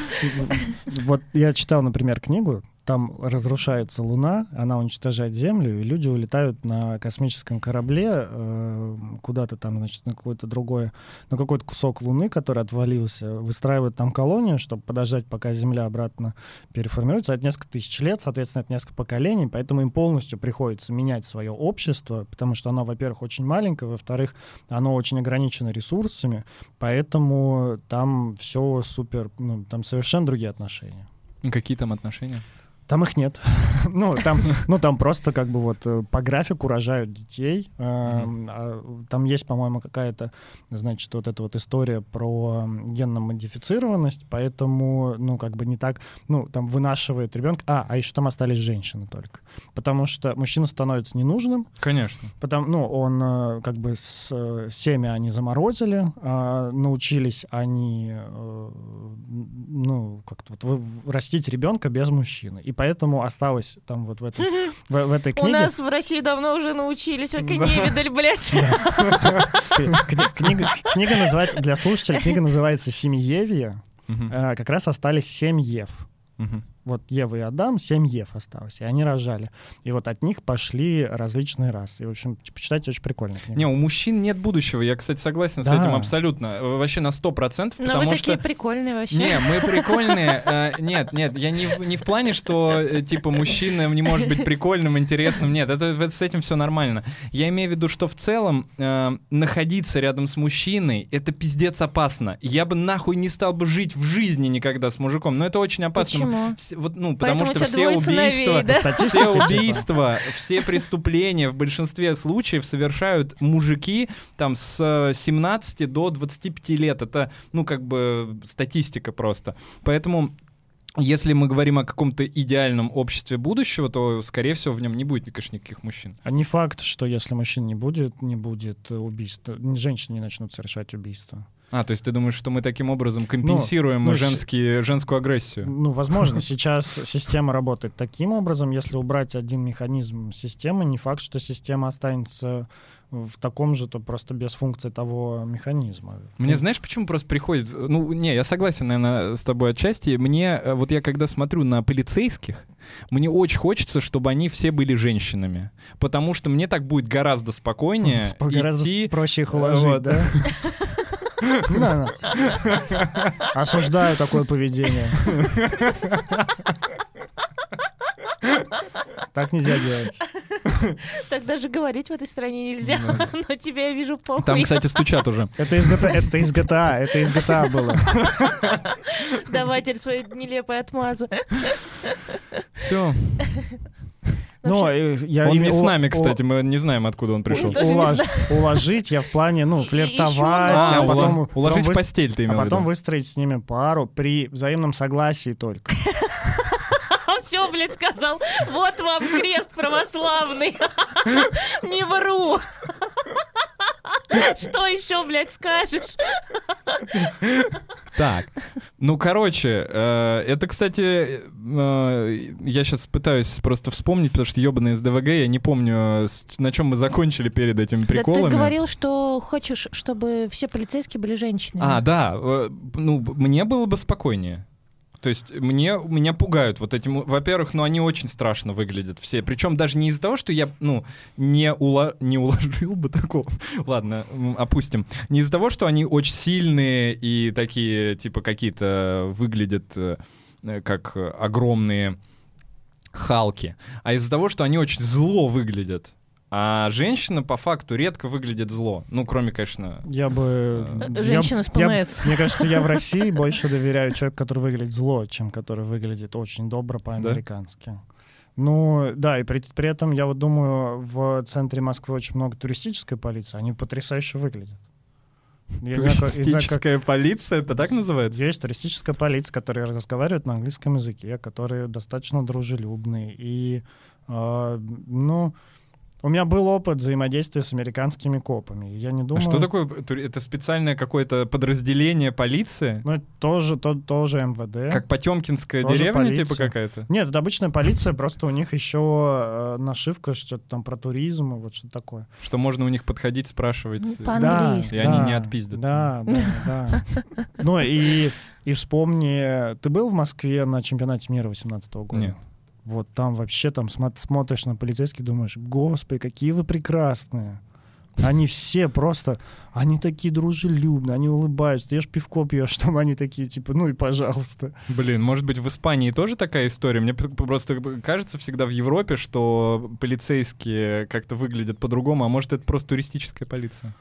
вот я читал, например, книгу там разрушается Луна, она уничтожает Землю, и люди улетают на космическом корабле э, куда-то там, значит, на какой-то другой, на какой-то кусок Луны, который отвалился, выстраивают там колонию, чтобы подождать, пока Земля обратно переформируется. Это несколько тысяч лет, соответственно, это несколько поколений, поэтому им полностью приходится менять свое общество, потому что оно, во-первых, очень маленькое, во-вторых, оно очень ограничено ресурсами, поэтому там все супер, ну, там совершенно другие отношения. Какие там отношения? Там их нет. ну, там, ну, там просто как бы вот э, по графику рожают детей. Mm-hmm. Там есть, по-моему, какая-то, значит, вот эта вот история про генно-модифицированность, поэтому, ну, как бы не так, ну, там вынашивает ребенка. А, а еще там остались женщины только. Потому что мужчина становится ненужным. Конечно. Потому, ну, он э, как бы с семя они заморозили, а научились они, ну, как-то вот растить ребенка без мужчины. И поэтому осталось там вот в этой, в, в этой книге... У нас в России давно уже научились, только не видали, блядь. Книга называется, для слушателей, книга называется «Семьевия». Э, как раз остались семь Ев. Вот Ева и Адам, семь Ев осталось, и они рожали. И вот от них пошли различные расы. И, в общем, почитайте, очень прикольно. Не, у мужчин нет будущего. Я, кстати, согласен да. с этим абсолютно. Вообще на сто процентов. Но вы такие прикольные вообще. Не, мы прикольные. Э, нет, нет, я не, не в плане, что, э, типа, мужчина не может быть прикольным, интересным. Нет, это, это с этим все нормально. Я имею в виду, что в целом э, находиться рядом с мужчиной — это пиздец опасно. Я бы нахуй не стал бы жить в жизни никогда с мужиком. Но это очень опасно. Почему? Вот, ну, потому что все убийства, сыновей, да? все убийства, все преступления в большинстве случаев совершают мужики там с 17 до 25 лет. Это, ну, как бы статистика просто. Поэтому если мы говорим о каком-то идеальном обществе будущего, то, скорее всего, в нем не будет, конечно, никаких мужчин. А не факт, что если мужчин не будет, не будет убийства, женщины не начнут совершать убийства. А, то есть ты думаешь, что мы таким образом компенсируем ну, ну, женские, женскую агрессию? Ну, возможно. Сейчас система работает таким образом. Если убрать один механизм системы, не факт, что система останется в таком же, то просто без функции того механизма. Мне знаешь, почему просто приходит... Ну, не, я согласен, наверное, с тобой отчасти. Мне, э, вот я когда смотрю на полицейских, мне очень хочется, чтобы они все были женщинами. Потому что мне так будет гораздо спокойнее Гораздо идти... проще их уложить, вот. да? Осуждаю такое поведение. Так нельзя делать. Так даже говорить в этой стране нельзя. Но тебя я вижу похуй. Там, кстати, стучат уже. Это из GTA, это из GTA, это из GTA было. Давайте свои нелепые отмазы. Все. Но э, я он не с нами, кстати, мы не знаем, откуда он пришел. Улож... Уложить я в плане, ну, флиртовать, а, а потом... Уложить в постель, ты имел А потом выстроить с ними пару при взаимном согласии только. Все, блядь, сказал. Вот вам крест православный. Не вру. Что еще, блядь, скажешь? Так, ну, короче, э, это, кстати, э, я сейчас пытаюсь просто вспомнить, потому что ебаный СДВГ, я не помню, на чем мы закончили перед этим приколами. Да ты говорил, что хочешь, чтобы все полицейские были женщинами. А, да, э, ну, мне было бы спокойнее. То есть мне, меня пугают вот этим. Во-первых, ну они очень страшно выглядят все. Причем даже не из-за того, что я, ну, не, ула, не уложил бы такого. Ладно, опустим. Не из-за того, что они очень сильные и такие, типа, какие-то выглядят э, как огромные Халки, а из-за того, что они очень зло выглядят. А женщина по факту редко выглядит зло. Ну, кроме, конечно... Я бы... Э, женщина с ПМС. мне кажется, я в России больше доверяю человеку, который выглядит зло, чем который выглядит очень добро по-американски. Да? Ну, да, и при, при этом, я вот думаю, в центре Москвы очень много туристической полиции, они потрясающе выглядят. Я туристическая знаю, как... полиция, это так называется? Есть туристическая полиция, которая разговаривает на английском языке, которые достаточно дружелюбные. И, э, ну, у меня был опыт взаимодействия с американскими копами. Я не думаю... А что такое? Это специальное какое-то подразделение полиции? Ну, это тоже, то, тоже МВД. Как Потемкинская тоже деревня полиция. типа какая-то? Нет, это обычная полиция, просто у них еще э, нашивка что-то там про туризм, вот что такое. Что можно у них подходить, спрашивать. Ну, по-английски. Да, и они не отпиздят. Да, да, да. Ну и, и вспомни, ты был в Москве на чемпионате мира 18 года? Нет. Вот там вообще там смотришь на полицейских, думаешь, господи, какие вы прекрасные. Они все просто, они такие дружелюбные, они улыбаются. Ты ешь пивко пьешь, там они такие, типа, ну и пожалуйста. Блин, может быть, в Испании тоже такая история? Мне просто кажется всегда в Европе, что полицейские как-то выглядят по-другому, а может, это просто туристическая полиция?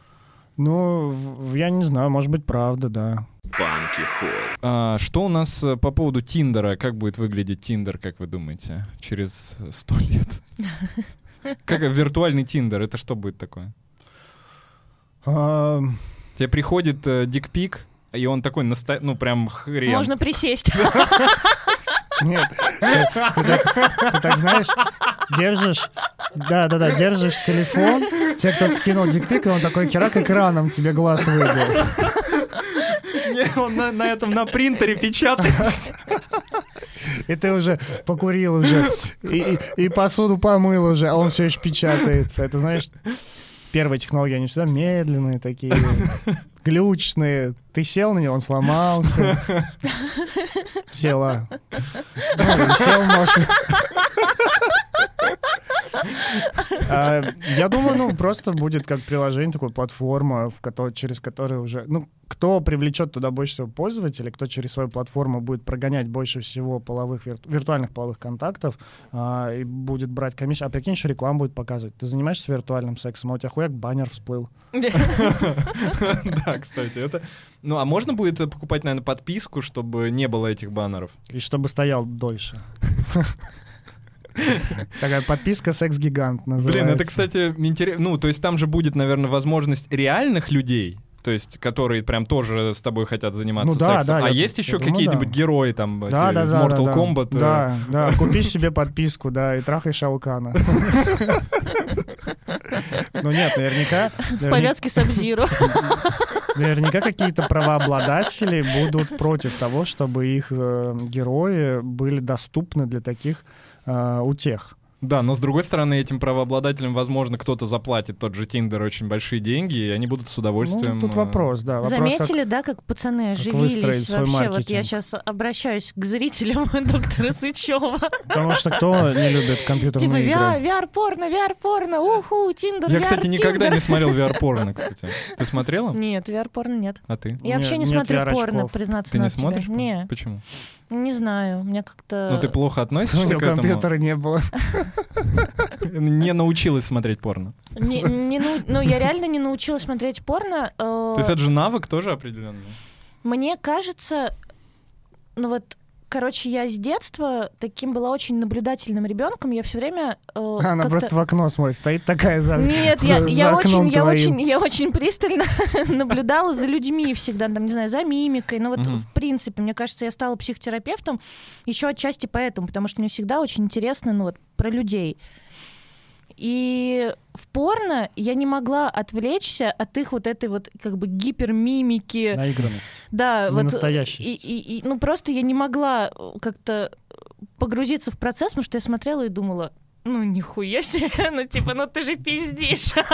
Ну, я не знаю, может быть, правда, да. Банки Холл. А, что у нас э, по поводу Тиндера? Как будет выглядеть Тиндер, как вы думаете, через сто лет? Как виртуальный Тиндер, это что будет такое? Тебе приходит э, дикпик, и он такой, наста... ну прям хрен. Можно присесть. Нет, ты так знаешь, держишь, да-да-да, держишь телефон, тебе кто-то скинул дикпик, и он такой херак экраном тебе глаз выбил. Не, он на, этом, на принтере печатает. И ты уже покурил уже, и, и, посуду помыл уже, а он все еще печатается. Это, знаешь, первые технологии, они всегда медленные такие, глючные. Ты сел на него, он сломался. Села. Ну, сел, может. А, я думаю, ну, просто будет как приложение, такая платформа, в которой, через которую уже... Ну, кто привлечет туда больше всего пользователей, кто через свою платформу будет прогонять больше всего половых, виртуальных половых контактов а, и будет брать комиссию. А прикинь, еще рекламу будет показывать. Ты занимаешься виртуальным сексом, а у тебя хуяк баннер всплыл. Да, кстати, это... Ну, а можно будет покупать, наверное, подписку, чтобы не было этих баннеров? И чтобы стоял дольше. Такая подписка «Секс-гигант» называется. Блин, это, кстати, интересно. Ну, то есть там же будет, наверное, возможность реальных людей, то есть, которые прям тоже с тобой хотят заниматься ну, да, сексом. Да, а я, есть еще какие-нибудь да. герои там да, да, из да, Mortal да, Kombat? Э? Да, да, купи себе подписку, да, и трахай Шаукана. Ну нет, наверняка... В повязке Сабзиру. Наверняка какие-то правообладатели будут против того, чтобы их э, герои были доступны для таких э, утех. Да, но с другой стороны, этим правообладателям, возможно, кто-то заплатит тот же Тиндер очень большие деньги, и они будут с удовольствием... Ну, тут э, вопрос, да. Вопрос, Заметили, как, да, как пацаны оживились как вообще? Маркетинг. Вот я сейчас обращаюсь к зрителям доктора Сычева. Потому что кто не любит компьютерные типа, игры? VR-порно, VR-порно, уху, Тиндер, Я, кстати, никогда не смотрел VR-порно, кстати. Ты смотрела? Нет, VR-порно нет. А ты? Я вообще не смотрю порно, признаться Ты не смотришь? Нет. Почему? Не знаю, мне как-то... Ну ты плохо относишься к этому? компьютера не было. Не научилась смотреть порно. Не, не, ну, я реально не научилась смотреть порно. Э, То есть это же навык тоже определенный? Мне кажется, ну вот Короче, я с детства таким была очень наблюдательным ребенком. Я все время. Э, Она просто в окно смотрит, стоит такая за. Нет, за, я, за я очень, я очень, я очень пристально наблюдала за людьми всегда, там, не знаю, за мимикой. Ну вот mm-hmm. в принципе, мне кажется, я стала психотерапевтом еще отчасти поэтому, потому что мне всегда очень интересно, ну вот про людей. И в порно я не могла отвлечься от их вот этой вот как бы гипермимики. Наигранность. Да, вот. Настоящесть. И, и, и, ну просто я не могла как-то погрузиться в процесс, потому что я смотрела и думала, ну нихуя себе, ну типа, ну ты же пиздишь.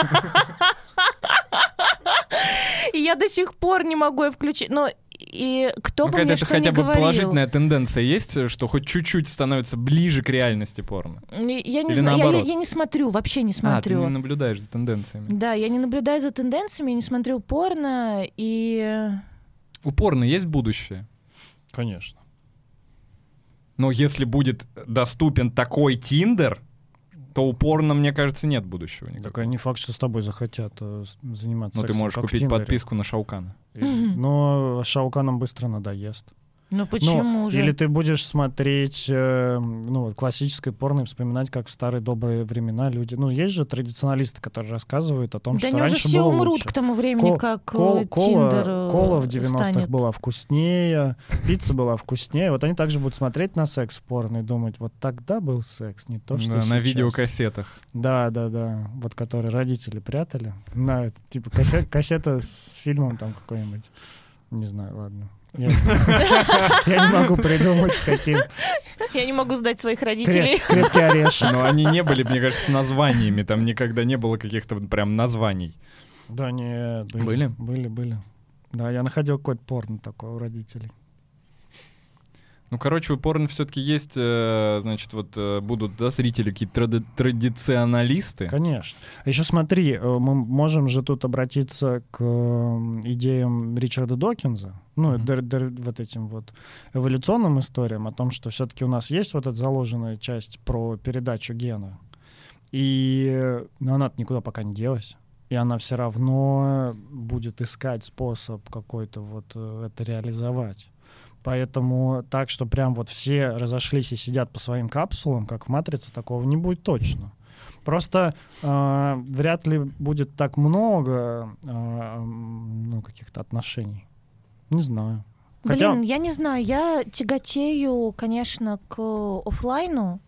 И я до сих пор не могу ее включить. Но и кто ну, бы мне что хотя бы говорил. положительная тенденция есть, что хоть чуть-чуть становится ближе к реальности порно? Я не знаю, я, я, я не смотрю, вообще не смотрю. А, ты не наблюдаешь за тенденциями. Да, я не наблюдаю за тенденциями, не смотрю порно, и... У порно есть будущее? Конечно. Но если будет доступен такой Тиндер, то упорно, мне кажется, нет будущего никакого. Так не факт, что с тобой захотят э, заниматься Ну, ты можешь купить подписку на Шаукана. Но Шауканом быстро надоест. Ну почему ну, же? Или ты будешь смотреть, э, ну, вот, классическое порно и вспоминать, как в старые добрые времена люди... Ну, есть же традиционалисты, которые рассказывают о том, да что раньше уже все было умрут лучше. к тому времени, Кол- как Кол- э, кола, Тиндер э, кола в 90-х станет. была вкуснее, пицца была вкуснее. Вот они также будут смотреть на секс в порно и думать, вот тогда был секс, не то, что Да, на сейчас. видеокассетах. Да, да, да. Вот которые родители прятали. На, типа кассет, кассета с фильмом там какой-нибудь. Не знаю, ладно. Я, я не могу придумать, с каким. Я не могу сдать своих родителей. Креп- крепкий орешек. Но они не были, мне кажется, названиями. Там никогда не было каких-то прям названий. Да, нет. Были? Были, были. Да, я находил какой-то порно такой у родителей. Ну, короче, у порно все-таки есть, э, значит, вот э, будут, да, зрители какие-то тради- традиционалисты. Конечно. А еще смотри, э, мы можем же тут обратиться к идеям Ричарда Докинза, ну, Мгм. дер- дер- вот этим вот эволюционным историям о том, что все-таки у нас есть вот эта заложенная часть про передачу гена, и ну, она никуда пока не делась. И она все равно будет искать способ какой-то вот это реализовать. Поэтому так, что прям вот все разошлись и сидят по своим капсулам, как в «Матрице», такого не будет точно. Просто э, вряд ли будет так много э, ну, каких-то отношений. Не знаю. Хотя- Блин, я не знаю, я тяготею, конечно, к оффлайну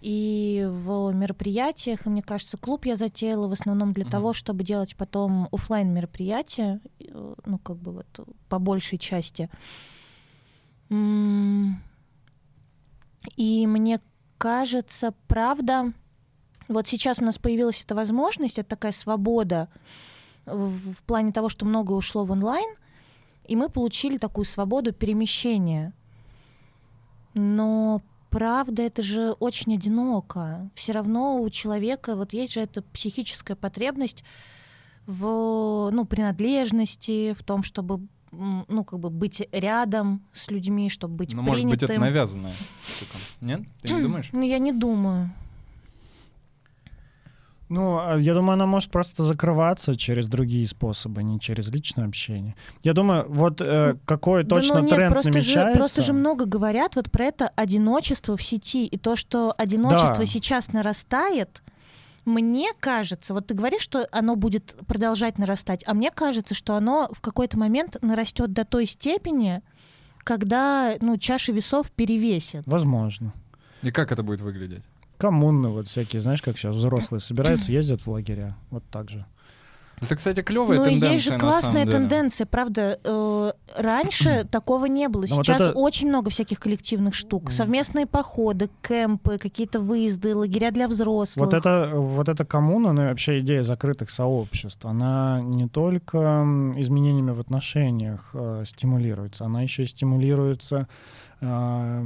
и в мероприятиях, и мне кажется, клуб я затеяла в основном для Мгм. того, чтобы делать потом оффлайн мероприятия, э, ну как бы вот по большей части. И мне кажется, правда, вот сейчас у нас появилась эта возможность, это такая свобода в, плане того, что много ушло в онлайн, и мы получили такую свободу перемещения. Но правда, это же очень одиноко. Все равно у человека вот есть же эта психическая потребность в ну, принадлежности, в том, чтобы ну, как бы быть рядом с людьми, чтобы быть Ну, принятым. может быть, это навязанная штука. Нет? Ты не думаешь? Ну, я не думаю. Ну, а я думаю, она может просто закрываться через другие способы, не через личное общение. Я думаю, вот э, какой Да точно ну нет, тренд просто намечается. Же, просто же много говорят вот про это одиночество в сети. И то, что одиночество Да. сейчас нарастает, мне кажется, вот ты говоришь, что оно будет продолжать нарастать, а мне кажется, что оно в какой-то момент нарастет до той степени, когда ну, чаши весов перевесят. Возможно. И как это будет выглядеть? Коммуны вот всякие, знаешь, как сейчас взрослые собираются, ездят в лагеря. Вот так же. Это, кстати, клевая Ну, тенденция. есть же на классная тенденция, правда. Э, раньше такого не было. Ну, вот Сейчас это- очень много всяких коллективных штук. Совместные походы, кемпы, какие-то выезды, лагеря для взрослых. Вот это, вот эта коммуна, ну и вообще идея закрытых сообществ, она не только изменениями в отношениях э, стимулируется, она еще и стимулируется э,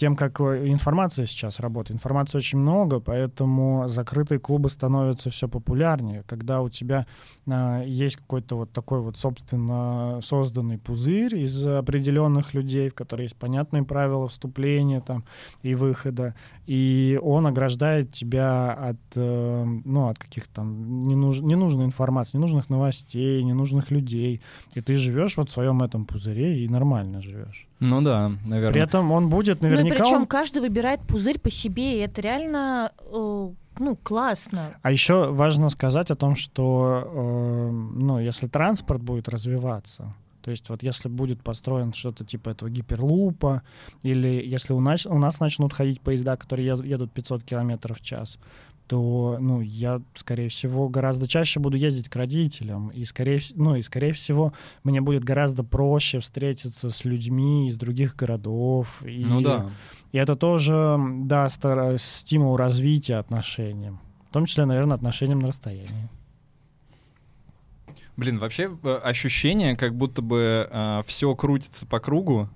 тем, как э, информация сейчас работает. Информации очень много, поэтому закрытые клубы становятся все популярнее. Когда у тебя э, есть какой-то вот такой вот собственно созданный пузырь из определенных людей, в которой есть понятные правила вступления там и выхода, и он ограждает тебя от, э, ну, от каких-то там ненуж- ненужной информации, ненужных новостей, ненужных людей. И ты живешь вот в своем этом пузыре и нормально живешь. Ну да, наверное. При этом он будет Ну и наверняка... причем он- каждый выбирает пузырь по себе, и это реально э, ну, классно. А еще важно сказать о том, что э, ну, если транспорт будет развиваться, то есть вот если будет построен что-то типа этого гиперлупа, или если у нас, у нас начнут ходить поезда, которые ед- едут 500 километров в час, то, ну, я, скорее всего, гораздо чаще буду ездить к родителям, и, скорее, ну, и, скорее всего, мне будет гораздо проще встретиться с людьми из других городов. И, Ну да. и это тоже даст э, стимул развития отношениям. В том числе, наверное, отношениям на расстоянии. Блин, вообще э, ощущение, как будто бы все крутится по кругу.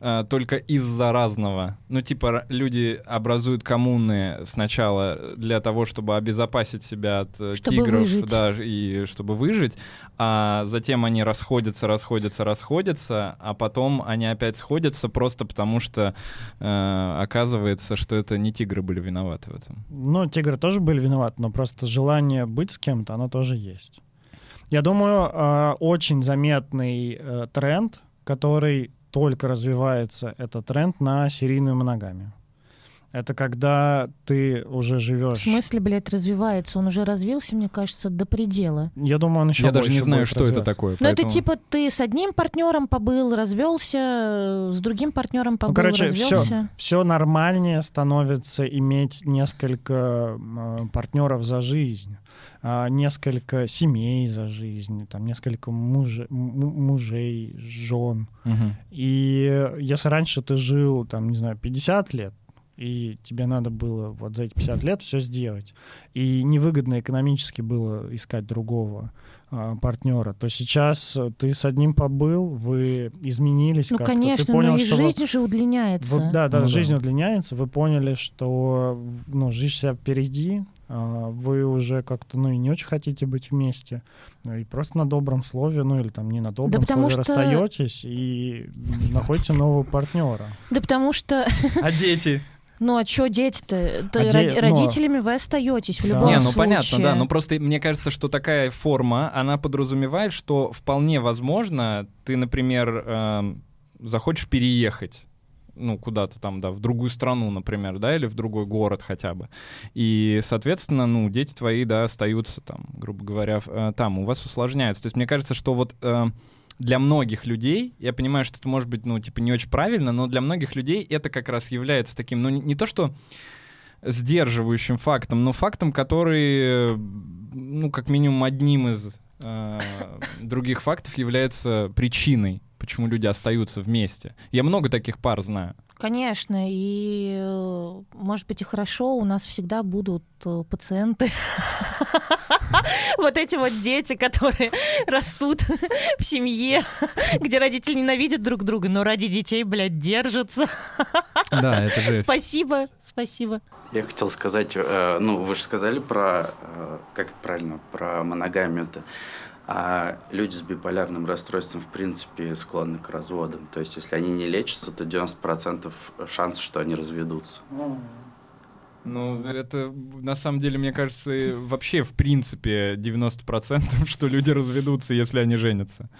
Э, только из-за разного. Ну, типа, люди образуют коммуны сначала для того, чтобы обезопасить себя от э, чтобы тигров, выжить. да, и чтобы выжить, а затем они расходятся, расходятся, расходятся, а потом они опять сходятся просто потому, что э, оказывается, что это не тигры были виноваты в этом. Ну, тигры тоже были виноваты, но просто желание быть с кем-то, оно тоже есть. Я думаю, э, очень заметный э, тренд, который только развивается, это тренд на серийную моногамию. Это когда ты уже В живешь. смысле, блядь, развивается? Он уже развился, мне кажется, до предела. Я думаю, он еще Я даже не знаю, что это такое. Ну, это поэтому- типа ты с одним партнером побыл, развелся, с другим партнером побыл, Ну, короче, развелся. все нормальнее становится иметь несколько э, партнеров за жизнь, несколько семей за жизнь, там несколько муж- мужей, жен. Мгм. И если раньше ты жил, там, не знаю, 50 лет, и тебе надо было вот за эти 50 лет все сделать, и невыгодно экономически было искать другого а, партнера, то сейчас э, ты с одним побыл, вы изменились Ну, как-то, конечно, ты понял, но и что вы- жизнь же удлиняется. вы- да, да, Ну да. жизнь удлиняется, вы поняли, что ну, жизнь вся впереди, а, вы уже как-то, ну, и не очень хотите быть вместе, ну, и просто на добром слове, ну, или там не на добром потому слове что- расстаетесь и находите нового партнера. Да потому что, А дети? ну а что дети-то? А де- роди- но- родителями вы остаетесь в Да. любом Не, ну случае. понятно, да. Но просто мне кажется, что такая форма, она подразумевает, что вполне возможно, ты, например, эм, захочешь переехать ну, куда-то там, да, в другую страну, например, да, или в другой город хотя бы. И, соответственно, ну, дети твои, да, остаются там, грубо говоря, э, там, у вас усложняется. То есть мне кажется, что вот э, для многих людей, я понимаю, что это может быть, ну, типа, не очень правильно, но для многих людей это как раз является таким, ну, не, не то, что сдерживающим фактом, но фактом, который, ну, как минимум одним из э, других фактов является причиной, почему люди остаются вместе. Я много таких пар знаю. Конечно, и э, может быть и хорошо, у нас всегда будут э, пациенты. Вот эти вот дети, которые растут в семье, где родители ненавидят друг друга, но ради детей, блядь, держатся. Да, это жесть. Спасибо, спасибо. Я хотел сказать, э, ну, вы же сказали про, как это правильно, про моногамию-то. А люди с биполярным расстройством, в принципе, склонны к разводам. То есть, если они не лечатся, то 90% шанс, что они разведутся. Ну, это, на самом деле, мне кажется, вообще, в принципе, 90%, что люди разведутся, если они женятся.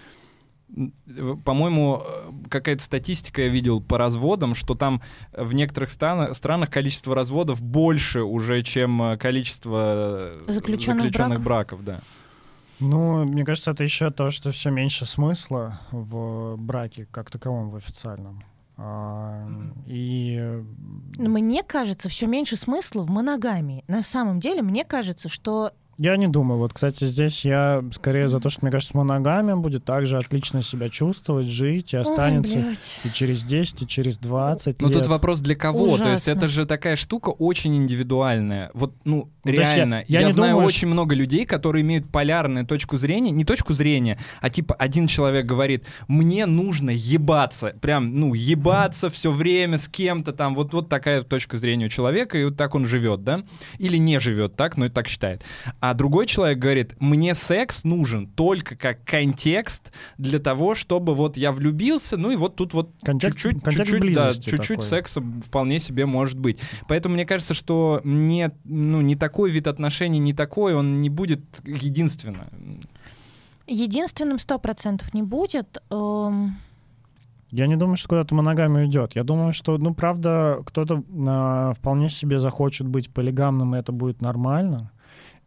По-моему, какая-то статистика я видел по разводам, что там в некоторых странах количество разводов больше уже, чем э, количество э, Заключенных заключенных браков, да. Ну, мне кажется, это еще то, что все меньше смысла в браке как таковом, в официальном. А, И Мне кажется, все меньше смысла в моногамии. На самом деле, мне кажется, что я не думаю. Вот, кстати, здесь я скорее за то, что, мне кажется, моногамия будет также отлично себя чувствовать, жить и останется Ой, блядь. и через 10, и через 20 Но лет. тут вопрос для кого? То есть Ужасно. это же такая штука очень индивидуальная. Вот, ну, Ну, есть я- реально. я Я, не знаю думаю, очень много людей, которые имеют полярную точку зрения. Не точку зрения, а типа один человек говорит, мне нужно ебаться. Прям, ну, ебаться все время с кем-то там. Вот, вот такая точка зрения у человека, и вот так он живет, да? Или не живет так, но и так считает. А другой человек говорит, мне секс нужен только как контекст для того, чтобы вот я влюбился, ну и вот тут вот Контекст- чуть-чуть, контекст чуть-чуть, да, чуть-чуть секса вполне себе может быть. Поэтому мне кажется, что не, ну, не такой вид отношений, не такой, он не будет единственным. единственным сто процентов не будет. Эм, Я не думаю, что куда-то моногамия идет. Я думаю, что, ну, правда, кто-то а, вполне себе захочет быть полигамным, и это будет нормально.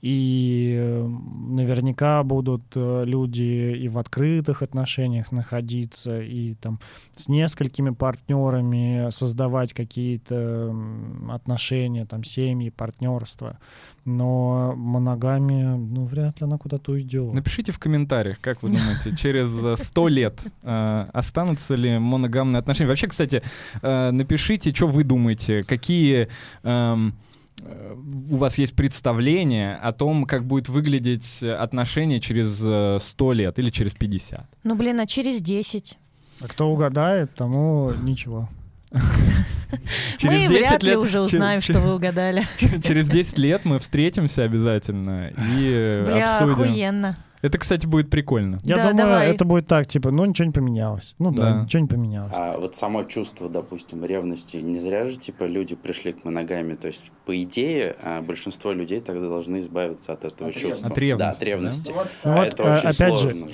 И э, наверняка будут э, люди и в открытых отношениях находиться, и там с несколькими партнерами создавать какие-то м, отношения, там семьи, партнерства. Но моногамия, ну, вряд ли она куда-то уйдет. Напишите в комментариях, как вы думаете, через э, сто лет э, останутся ли моногамные отношения. Вообще, кстати, э, напишите, что вы думаете, какие эм, э, у вас есть представление о том, как будет выглядеть отношения через э, 100 лет или через 50. ну, блин, а через 10? А кто угадает, тому ничего. мы вряд ли уже узнаем, что вы угадали. Через 10 лет мы встретимся обязательно и Бля, обсудим. охуенно. Это, кстати, будет прикольно. Я да, думаю, давай. это будет так, типа, ну ничего не поменялось. Ну да, да ничего не поменялось. А вот само чувство, допустим, ревности, не зря же, типа, люди пришли к моногамии. То есть, по идее, а, большинство людей тогда должны избавиться от этого от чувства. От ревности. Да, от ревности. Да? Ну, а вот, это очень опять сложно.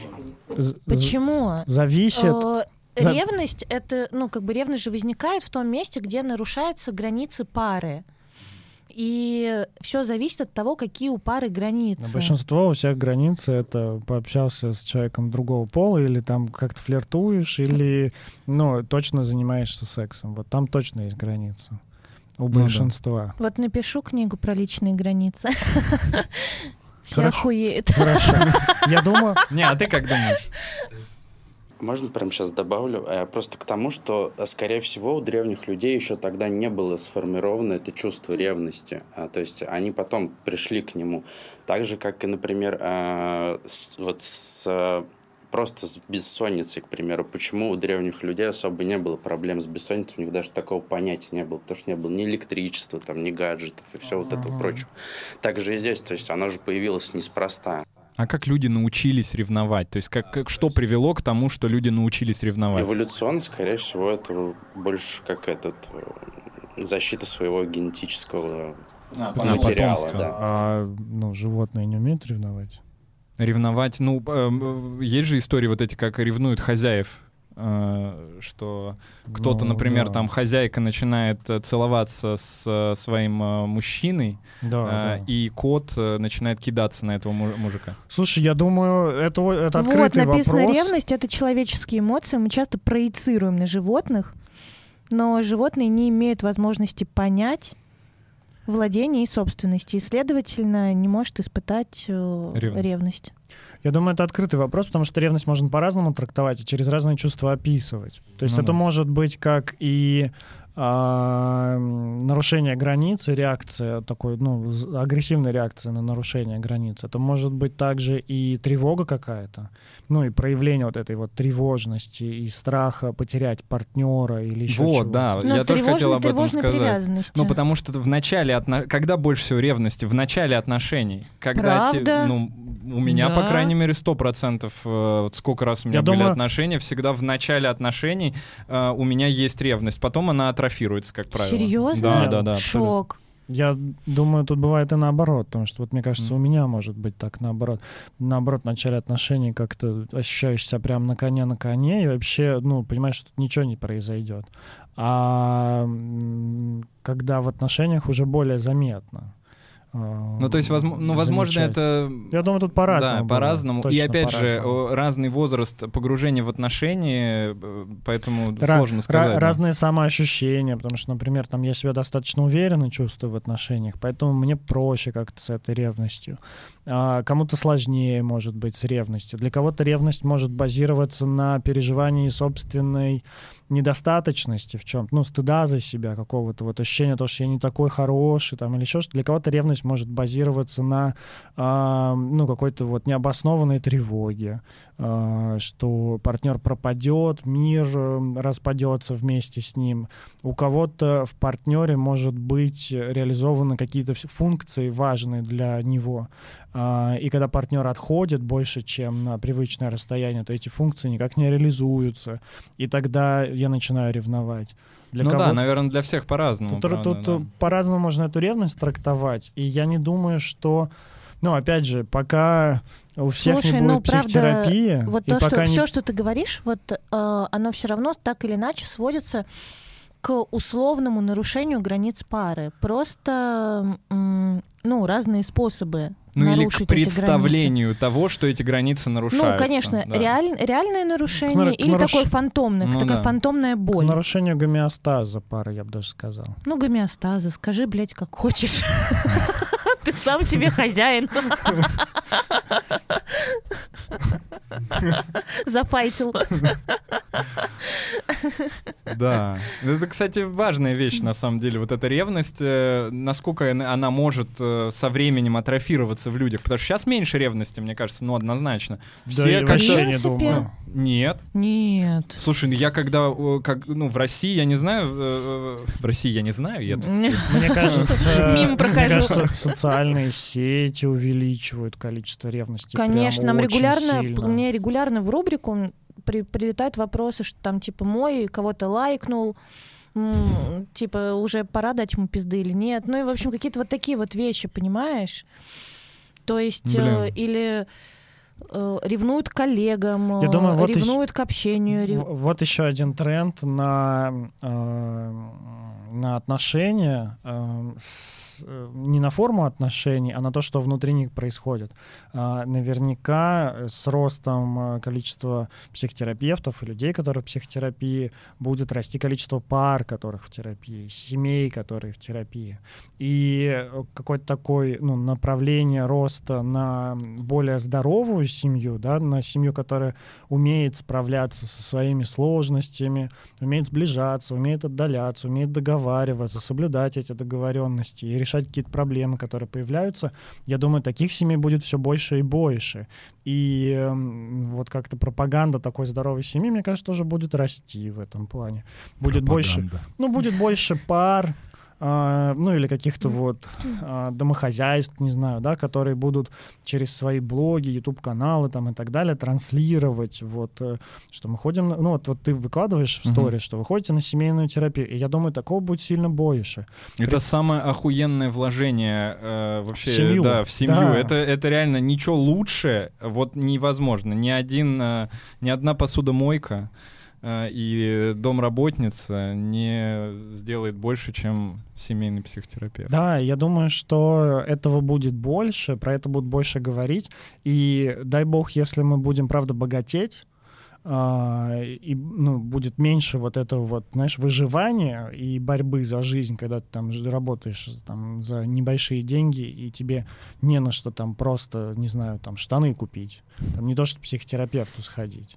Же, Почему? Зависит... Ревность это, ну, как бы ревность же возникает в том месте, где нарушаются границы пары. И все зависит от того, какие у пары границы. Большинство у всех границы это пообщался с человеком другого пола, или там как-то флиртуешь, или ну, точно занимаешься сексом. Вот там точно есть граница. У ну, большинства. Да. Вот напишу книгу про личные границы. Все охуеют. Хорошо. Я думаю... Не, а ты как думаешь? Можно прямо сейчас добавлю? Э, просто к тому, что, э, скорее всего, у древних людей еще тогда не было сформировано это чувство ревности. А, то есть они потом пришли к нему. Так же, как и, например, э, вот с просто с бессонницей, к примеру. Почему у древних людей особо не было проблем с бессонницей? У них даже такого понятия не было, потому что не было ни электричества, там, ни гаджетов и все вот этого прочего. Так же и здесь, то есть оно же появилось неспроста. А как люди научились ревновать? То есть как, как, что привело к тому, что люди научились ревновать? Эволюционно, скорее всего, это больше как этот э, защита своего генетического а, материала. Да. А ну, животные не умеют ревновать? Ревновать, ну, э, есть же истории вот эти, как ревнуют хозяев Э, что кто-то, ну, например, да. там хозяйка начинает э, целоваться с э, своим мужчиной, да, да. и кот начинает кидаться на этого мужика. Слушай, я думаю, это, это открытый вот, написано, вопрос. ревность — это человеческие эмоции, мы часто проецируем на животных, но животные не имеют возможности понять владение и собственности, и, следовательно, не может испытать ревность. ревность. Я думаю, это открытый вопрос, потому что ревность можно по-разному трактовать и через разные чувства описывать. То есть ну, это да. может быть как и а, нарушение границы, реакция такой, ну, агрессивная реакция на нарушение границ. Это может быть также и тревога какая-то, ну и проявление вот этой вот тревожности и страха потерять партнера или еще Вот, чего да, ну, я тоже хотел об этом сказать. Ну, потому что в начале, отно... когда больше всего ревности? В начале отношений. Когда Правда? Те, ну, у меня, да. по крайней мере, сто процентов, э, вот сколько раз у меня я были думаю... отношения, всегда в начале отношений э, у меня есть ревность, потом она атрофируется, как правило. Серьезно? Да, да, да. Шок. Абсолютно. Я думаю, тут бывает и наоборот, потому что вот мне кажется, mm. у меня может быть так наоборот. Наоборот, в начале отношений как-то ощущаешь себя прям на коне на коне и вообще, ну, понимаешь, что тут ничего не произойдет. А когда в отношениях уже более заметно. Ну, то есть, возможно, ну, возможно, это... Я думаю, тут по-разному. Да, по-разному. И опять же, разный возраст погружения в отношения, э, поэтому Ра- сложно сказать. Ra- разные самоощущения, потому что, например, там я себя достаточно уверенно чувствую в отношениях, поэтому мне проще как-то с этой ревностью. А кому-то сложнее, может быть, с ревностью. Для кого-то ревность может базироваться на переживании собственной недостаточности в чем ну, стыда за себя, какого-то вот ощущения того, что я не такой хороший, там, или еще что Для кого-то ревность может базироваться на, э, ну, какой-то вот необоснованной тревоге, что партнер пропадет, мир э, распадется вместе с ним. У кого-то в партнере может быть реализованы какие-то функции важные для него. Э, и когда партнер отходит больше, чем на привычное расстояние, то эти функции никак не реализуются. И тогда я начинаю ревновать. Для ну кого... да, наверное, для всех по-разному. Тут, правда, тут да. по-разному можно эту ревность трактовать. И я не думаю, что... Ну, опять же, пока у всех Слушай, не будет ну, психотерапии... Правда, вот то, что, не... все, что ты говоришь, вот э, оно все равно так или иначе сводится к условному нарушению границ пары. Просто, ну, разные способы ну или к представлению того, что эти границы нарушаются. Ну, конечно, да. реаль, реальное нарушение к, или наруш... такое фантомное, ну, такая да. фантомная боль. К нарушению гомеостаза пары, я бы даже сказал. Ну, гомеостаза, скажи, блядь, как хочешь. Ты сам себе хозяин. Зафайтил. Да. Это, кстати, важная вещь, на самом деле. Вот эта ревность, э, насколько она может э, со временем атрофироваться в людях. Потому что сейчас меньше ревности, мне кажется, ну, однозначно. Все да, я вообще не думаю. Нет. Нет. Слушай, ну я когда, как, ну, в России, я не знаю, в России я не знаю, я Мне кажется, мне кажется, социальные сети увеличивают количество ревности. Конечно, нам регулярно, мне регулярно в рубрику при, прилетают вопросы, что там типа мой кого-то лайкнул, типа уже пора дать ему пизды или нет. Ну и, в общем, какие-то вот такие вот вещи, понимаешь? То есть, э, или э, ревнуют к коллегам, Я думаю, вот ревнуют еще, к общению. Рев... Вот еще один тренд на э, на отношения, э, с, э, не на форму отношений, а на то, что внутри них происходит. Э, наверняка с ростом э, количества психотерапевтов и людей, которые в психотерапии, будет расти количество пар, которых в терапии, семей, которые в терапии. И э, какое-то такое ну, направление роста на более здоровую семью, да, на семью, которая умеет справляться со своими сложностями, умеет сближаться, умеет отдаляться, умеет договариваться, договариваться, соблюдать эти договоренности и решать какие-то проблемы, которые появляются, я думаю, таких семей будет все больше и больше. И э, вот как-то пропаганда такой здоровой семьи, мне кажется, тоже будет расти в этом плане. Будет пропаганда. больше, ну, будет больше пар, а, ну или каких-то вот а, домохозяйств, не знаю, да, которые будут через свои блоги, YouTube-каналы там и так далее транслировать, вот, э, что мы ходим, ну вот, вот ты выкладываешь в сторис, uh-huh. что вы ходите на семейную терапию, и я думаю, такого будет сильно больше. Это При... самое охуенное вложение э, вообще, в семью. да, в семью. Да. Это, это реально ничего лучше, вот невозможно. Ни один, э, ни одна посудомойка, и домработница не сделает больше, чем семейный психотерапевт. Да, я думаю, что этого будет больше, про это будут больше говорить. И дай бог, если мы будем, правда, богатеть, Uh, и ну, будет меньше вот этого вот, знаешь, выживания и борьбы за жизнь, когда ты там работаешь там, за небольшие деньги, и тебе не на что там просто, не знаю, там штаны купить, там не то, что психотерапевту сходить.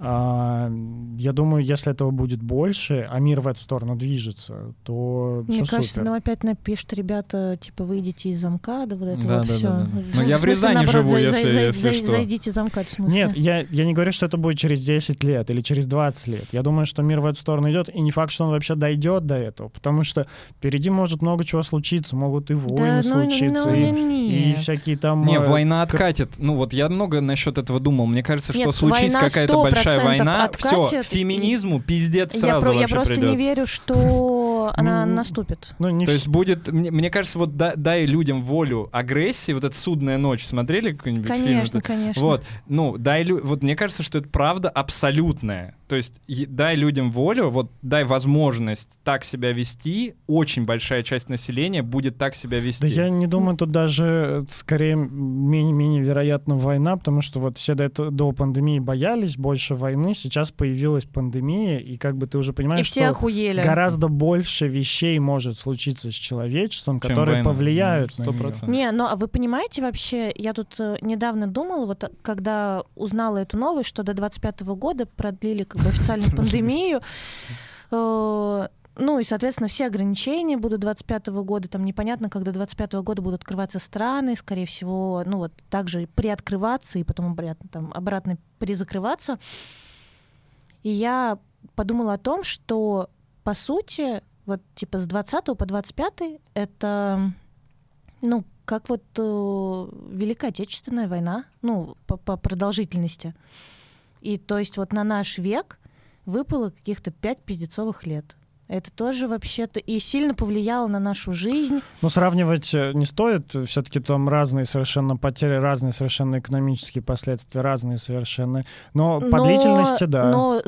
А, я думаю, если этого будет больше, а мир в эту сторону движется, то Мне все кажется, супер. нам опять напишут ребята, типа, выйдите из замка, да вот это да, вот да, все. Да, да. Но я в Рязани живу, за, если, за, если за, что. Зайдите замка, в смысле. Нет, я, я не говорю, что это будет через 10 лет или через 20 лет. Я думаю, что мир в эту сторону идет, и не факт, что он вообще дойдет до этого, потому что впереди может много чего случиться, могут и войны да, ну, случиться, ну, и, и, и всякие там... Не, э, война откатит. Ну вот я много насчет этого думал. Мне кажется, что нет, случись какая-то большая война, откатит, все, феминизму пиздец сразу Я, я просто придет. не верю, что она наступит. Ну, не То есть будет, мне, мне кажется, вот да, дай людям волю агрессии, вот эта судная ночь, смотрели какой-нибудь конечно, фильм? Конечно, конечно. Вот, ну, дай, вот мне кажется, что это правда абсолютная. То есть дай людям волю, вот дай возможность так себя вести, очень большая часть населения будет так себя вести. Да я не думаю, тут даже скорее менее-менее вероятна война, потому что вот все до, этого, до пандемии боялись больше войны, сейчас появилась пандемия, и как бы ты уже понимаешь, и все что охуели. гораздо больше вещей может случиться с человечеством, Чем которые война. повлияют 100%. на нее. Не, ну а вы понимаете вообще, я тут э, недавно думала, вот когда узнала эту новость, что до 25 года продлили как бы официальную пандемию. Э, ну и, соответственно, все ограничения будут 25 года. Там непонятно, когда 25 года будут открываться страны, скорее всего, ну вот также приоткрываться и потом обратно, там, обратно перезакрываться. И я подумала о том, что, по сути, вот типа с 20 по 25 это, ну, как вот э, Великая Отечественная война, ну, по, по продолжительности. И то есть вот на наш век выпало каких-то пять пиздецовых лет. Это тоже вообще-то и сильно повлияло на нашу жизнь. Ну, сравнивать э, не стоит. Все-таки там разные совершенно потери, разные совершенно экономические последствия, разные совершенно. Но, но по длительности, да. Но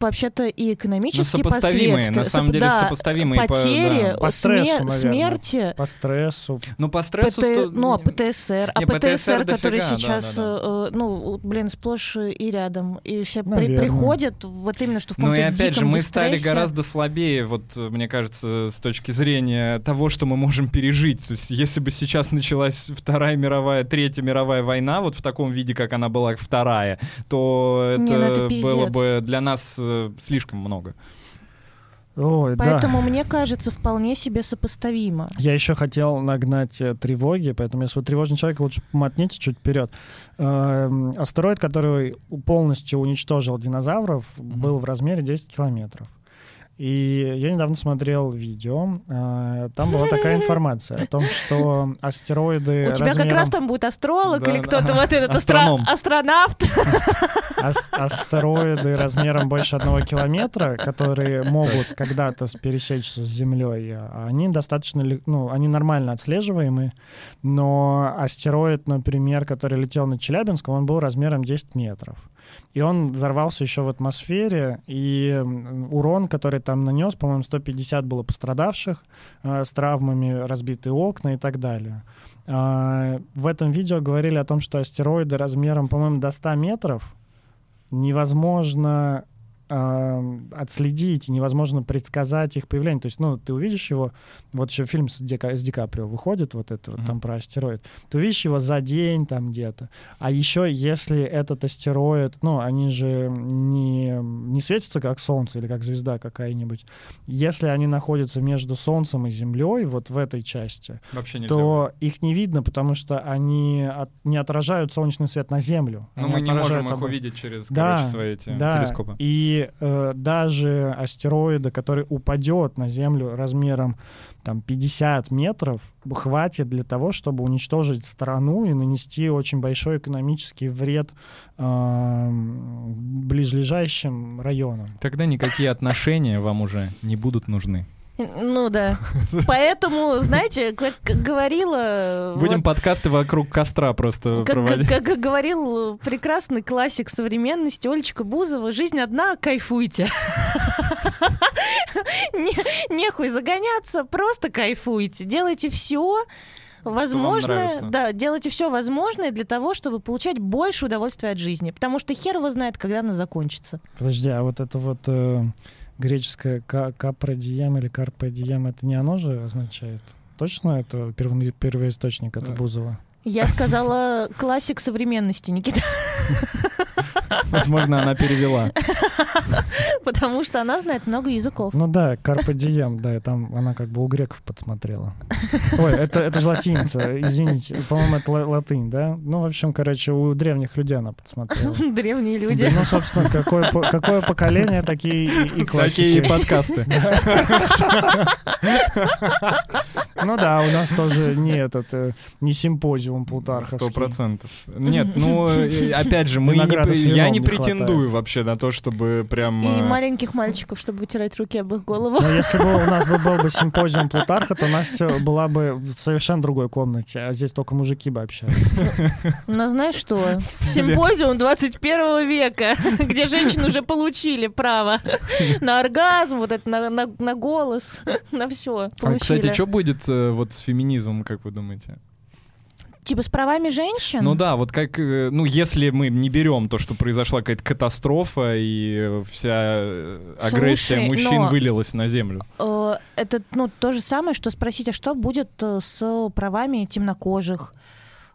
вообще-то и экономические ну, последствия. На самом деле да, сопоставимые. Потери, по, да. по стрессу, смер- смерти. По стрессу. Ну, по стрессу... ПТ... Сто... Ну, а ПТСР. Не, а ПТСР, который дофига, сейчас, да, да, да. Э, ну, блин, сплошь и рядом. И все при- приходят вот именно, что в каком-то Ну и опять же, мы дистрессе. стали гораздо слабее вот, мне кажется, с точки зрения того, что мы можем пережить. То есть, если бы сейчас началась Вторая мировая, Третья мировая война, вот в таком виде, как она была Вторая, то это, Не, ну это было бы для нас э, слишком много. Ой, Поэтому да. мне кажется, вполне себе сопоставимо. Я еще хотел нагнать э, тревоги, поэтому если вы тревожный человек, лучше мотните чуть вперед. Э, астероид, который полностью уничтожил динозавров, mm-hmm. был в размере 10 километров. И я недавно смотрел видео, э, там была такая информация о том, что астероиды У тебя размером... как раз там будет астролог или кто-то вот этот астронавт. Астероиды размером больше одного километра, которые могут когда-то пересечься с Землей, они достаточно, ну, они нормально отслеживаемы, но астероид, например, который летел над Челябинском, он был размером 10 метров. И он взорвался еще в атмосфере, и урон, который там нанес, по-моему, 150 было пострадавших э, с травмами, разбитые окна и так далее. Э, в этом видео говорили о том, что астероиды размером, по-моему, до 100 метров невозможно отследить, невозможно предсказать их появление. То есть, ну, ты увидишь его, вот еще фильм с, Ди, с Ди Каприо выходит, вот это вот, там про астероид, ты увидишь его за день там где-то. А еще, если этот астероид, ну, они же не, не светятся как Солнце или как звезда какая-нибудь, если они находятся между Солнцем и Землей, вот в этой части, то их не видно, потому что они от, не отражают солнечный свет на Землю. Но мы не можем их увидеть через да, короче, свои эти да. телескопы. И э, даже астероида, который упадет на Землю размером там 50 метров, хватит для того, чтобы уничтожить страну и нанести очень большой экономический вред э, ближайшим районам. Тогда никакие отношения вам уже не будут нужны. Ну да. Поэтому, знаете, как говорила... Будем вот, подкасты вокруг костра просто как, проводить. Как, как говорил прекрасный классик современности Олечка Бузова, жизнь одна, кайфуйте. Нехуй загоняться, просто кайфуйте. Делайте все, возможное, да, делайте все возможное для того, чтобы получать больше удовольствия от жизни, потому что хер его знает, когда она закончится. Подожди, а вот это вот э, греческое капродием или карподием, это не оно же означает? Точно это первоисточник от Бузова? Я сказала классик современности, Никита. Возможно, она перевела. Потому что она знает много языков. Ну да, Карпа Дием, да, там она как бы у греков подсмотрела. Ой, это, это же латиница, извините. По-моему, это латынь, да? Ну, в общем, короче, у древних людей она подсмотрела. Древние люди. ну, собственно, какое, какое поколение, такие и, и классики. Такие подкасты. Ну да, у нас тоже не этот, э, не симпозиум Плутарховский. Сто процентов. Нет, ну, опять же, мы не, я не претендую вообще на то, чтобы прям... И э, маленьких мальчиков, чтобы вытирать руки об их голову. Но если бы у нас бы был бы симпозиум Плутарха, то Настя была бы в совершенно другой комнате, а здесь только мужики бы общались. Ну, знаешь что? Симпозиум 21 века, где женщины уже получили право на оргазм, вот это на, на, на голос, на все. А, кстати, что будет э, вот с феминизмом, как вы думаете? Типа с правами женщин? Ну да, вот как, э, ну если мы не берем то, что произошла какая-то катастрофа и вся э, агрессия Слушай, мужчин но, вылилась на землю. Э, это ну то же самое, что спросить, а что будет с правами темнокожих?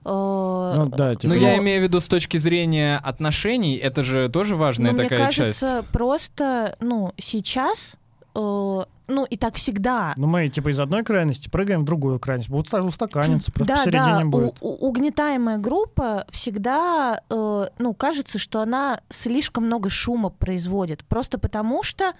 Ну, да, типа... ну, я имею в виду с точки зрения отношений, это же тоже важная ну, такая часть. Мне кажется, часть. просто, ну, сейчас ну, и так всегда. Ну, мы, типа, из одной крайности прыгаем в другую крайность. Будут устаканиться, просто да, посередине да, будет. У, у, угнетаемая группа всегда, э, ну, кажется, что она слишком много шума производит. Просто потому что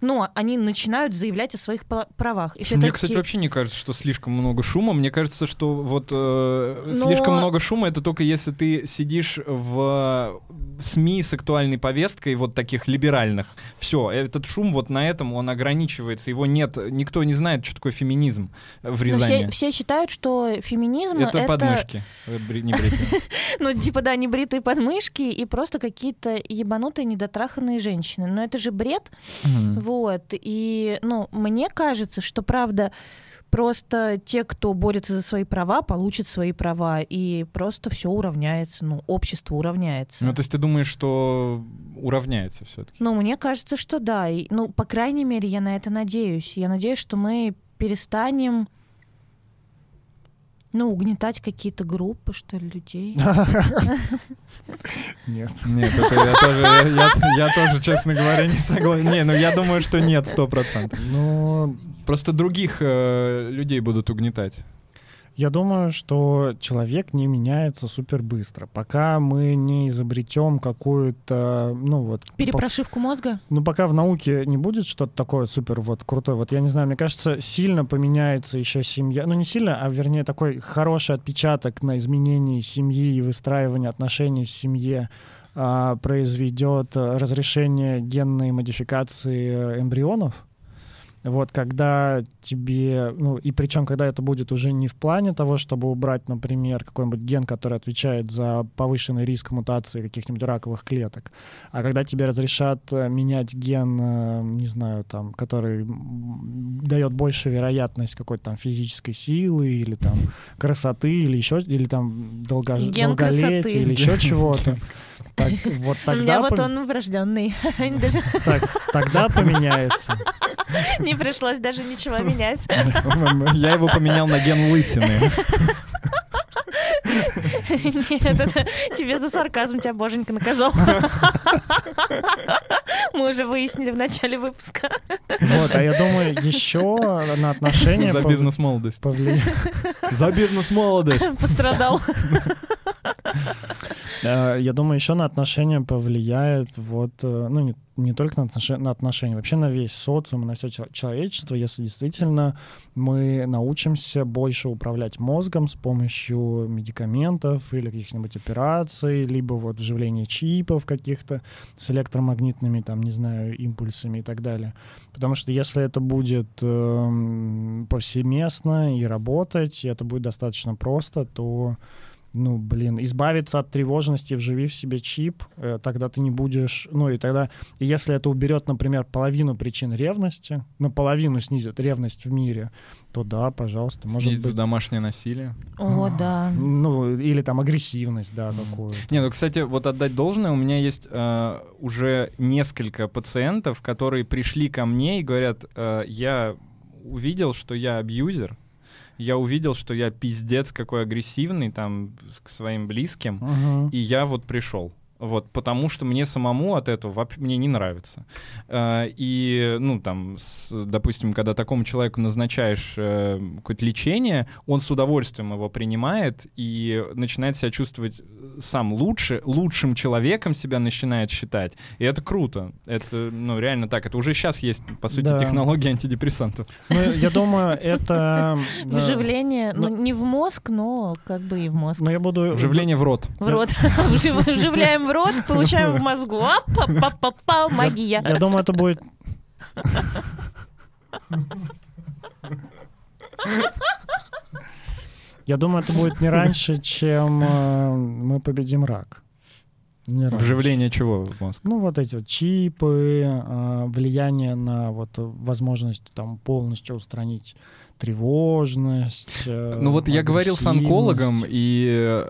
но они начинают заявлять о своих правах. И Мне, кстати, вообще не кажется, что слишком много шума. Мне кажется, что вот э, Но... слишком много шума это только если ты сидишь в СМИ с актуальной повесткой, вот таких либеральных. Все, этот шум вот на этом он ограничивается. Его нет, никто не знает, что такое феминизм в Рязани. Все, все считают, что феминизм это... Это подмышки, э, не. Ну, типа, да, не бритые подмышки и просто какие-то ебанутые недотраханные женщины. Но это же бред. Вот. И, ну, мне кажется, что, правда, просто те, кто борется за свои права, получат свои права, и просто все уравняется, ну, общество уравняется. Ну, то есть ты думаешь, что уравняется все-таки? Ну, мне кажется, что да. И, ну, по крайней мере, я на это надеюсь. Я надеюсь, что мы перестанем Ну, угнетать какие-то группы, что ли, людей. Нет. Нет, это я тоже, я, я тоже, честно говоря, не согласен. Не, ну я думаю, что нет, сто процентов. Ну, Просто других э, людей будут угнетать. Я думаю, что человек не меняется супер быстро, пока мы не изобретем какую-то, ну вот... Перепрошивку мозга? Ну, пока в науке не будет что-то такое супер вот крутое. Вот я не знаю, мне кажется, сильно поменяется еще семья. Ну, не сильно, а вернее такой хороший отпечаток на изменении семьи и выстраивание отношений в семье а, произведет разрешение генной модификации эмбрионов. Вот когда тебе, ну и причем, когда это будет уже не в плане того, чтобы убрать, например, какой-нибудь ген, который отвечает за повышенный риск мутации каких-нибудь раковых клеток, а когда тебе разрешат э, менять ген, э, не знаю, там, который дает больше вероятность какой-то там физической силы или там красоты или еще, или там долгож... Долголетия или еще чего-то. Так, вот У тогда, меня вот он врожденный. Так, тогда поменяется. не пришлось даже ничего менять. Я его поменял на ген лысины. Нет, это тебе за сарказм тебя боженька наказал. Мы уже выяснили в начале выпуска. Вот, а я думаю, еще на отношения За бизнес-молодость. За бизнес-молодость. Пострадал. Э, Я думаю, еще на отношения повлияет вот, э, ну, не, не только на, отноше- на отношения, вообще на весь социум, на все человечество, если действительно мы научимся больше управлять мозгом с помощью медикаментов или каких-нибудь операций, либо вот вживления чипов каких-то с электромагнитными, там, не знаю, импульсами и так далее. Потому что если это будет эм, повсеместно и работать, и это будет достаточно просто, то ну, блин, избавиться от тревожности, вживив себе чип, э, тогда ты не будешь, ну, и тогда, если это уберет, например, половину причин ревности, наполовину снизит ревность в мире, то да, пожалуйста, может Снизится быть, домашнее насилие. О, да. ну, или там агрессивность, да, Мгм. такую. Не, ну, кстати, вот отдать должное, у меня есть э, уже несколько пациентов, которые пришли ко мне и говорят, э, я увидел, что я абьюзер, я увидел, что я пиздец какой агрессивный там к своим близким, Мгм. и я вот пришел. Вот, потому что мне самому от этого вообще мне не нравится. Э, И, ну, там, с- допустим, когда такому человеку назначаешь э, какое-то лечение, он с удовольствием его принимает и начинает себя чувствовать сам лучше, лучшим человеком себя начинает считать. И это круто. Это, ну, реально так. Это уже сейчас есть, по сути, Да. технология антидепрессантов. Ну, я думаю, это... Вживление, ну, Ну- не в мозг, но как бы и в мозг. Но я буду... Вживление в рот. В рот. Вжив- Вживляем в рот, получаем в мозгу. Па-па-па-па, магия. Я думаю, это будет... Я думаю, это будет не раньше, чем э, мы победим рак. Не раньше. Вживление чего в мозг? Ну, вот эти вот чипы, э, влияние на вот возможность там полностью устранить тревожность. э, Ну вот я говорил с онкологом, и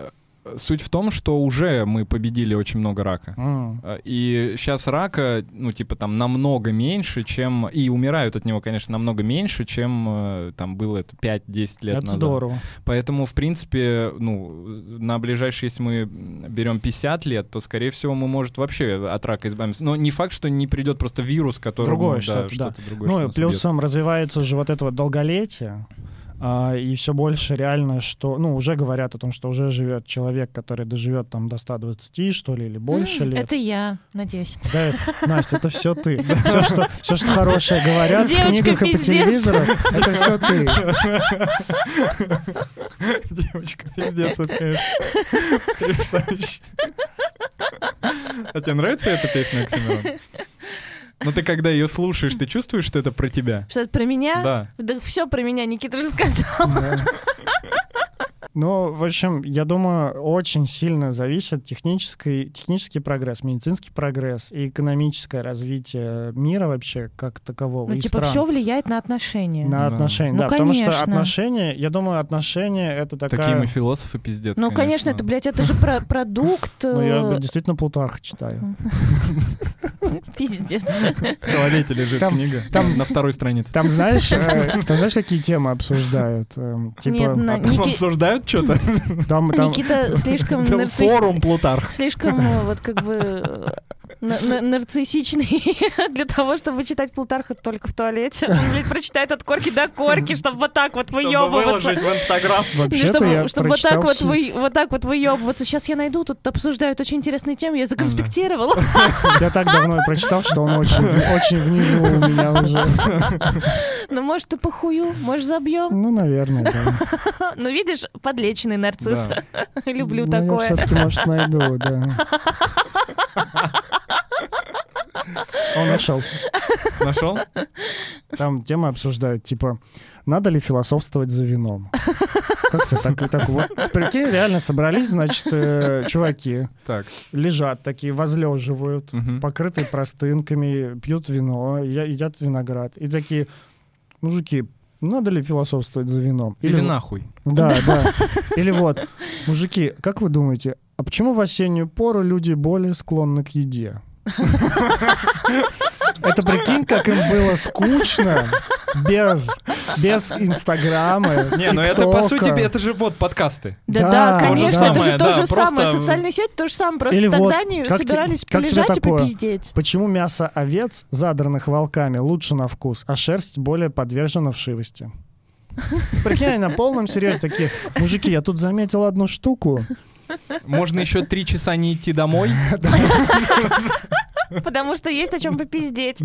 суть в том, что уже мы победили очень много рака. Э, И сейчас рака, ну, типа, там, намного меньше, чем... И умирают от него, конечно, намного меньше, чем э, там было это 5-10 лет Это назад. здорово. Поэтому, в принципе, ну, на ближайшие, если мы берем 50 лет, то, скорее всего, мы, может, вообще от рака избавимся. Но не факт, что не придет просто вирус, который... Другое ну, что-то, да. другое, что Ну, убьет. плюсом развивается же вот это вот долголетие, и все больше реально, что, ну, уже говорят о том, что уже живет человек, который доживет там до 120, что ли, или больше М, лет. Это я, надеюсь. Да, Настя, это все ты. Все, что, все, что хорошее говорят в Девочка, книгах и по пиздец. телевизору, это все ты. Девочка, пиздец, это, конечно, потрясающе. А тебе нравится эта песня, Оксимирон? Ну ты когда ее слушаешь, ты чувствуешь, что это про тебя? Что это про меня? Да. Да все про меня Никита же сказал. Да. Ну, в общем, я думаю, очень сильно зависит технический, технический прогресс, медицинский прогресс и экономическое развитие мира вообще как такового. Ну, типа все влияет на отношения. На да. отношения, ну, да. Конечно. Потому что отношения, я думаю, отношения — это такая... Такие мы философы, пиздец, Ну, конечно, конечно это, блядь, это же про продукт. Ну, я действительно Плутарха читаю. Пиздец. В туалете лежит книга. Там на второй странице. Там знаешь, э, там знаешь, какие темы обсуждают? Эм, типа... А обсуждают что-то? Никита слишком нарциссичный. Форум Плутарх. Слишком вот как бы нарциссичный для того, чтобы читать Плутарха только в туалете. Он, блядь, прочитает от корки до корки, чтобы вот так вот выебываться. выложить в Инстаграм. Чтобы, чтобы вот так вот, вы, вот так вот выебываться. Сейчас я найду, тут обсуждают очень интересные темы, я законспектировала. Я так давно прочитал, что он очень, очень внизу у меня уже. Ну, может, ты похую, может, забьем? Ну, наверное, да. Ну, видишь, подлеченный нарцисс. Люблю ну, такое. Я все-таки, может, найду, да. Он нашел. Нашел? Там темы обсуждают, типа, надо ли философствовать за вином? Как то так, так вот. Прикинь, реально собрались, значит, э, чуваки. Так. Лежат такие, возлеживают, угу. покрытые простынками, пьют вино, едят виноград. И такие, мужики, надо ли философствовать за вином? Или, Или нахуй. Да, да. Или вот, мужики, как вы думаете, а почему в осеннюю пору люди более склонны к еде? Это прикинь, как им было скучно без, без Инстаграма, Не, ну это по сути, это же вот подкасты. Да, да, конечно, это же то же самое. Социальные сети то же самое, просто Или тогда они собирались полежать и попиздеть. Почему мясо овец, задранных волками, лучше на вкус, а шерсть более подвержена вшивости? Прикинь, на полном серьезе такие, мужики, я тут заметил одну штуку. Можно еще три часа не идти домой. Потому что есть о чем попиздеть.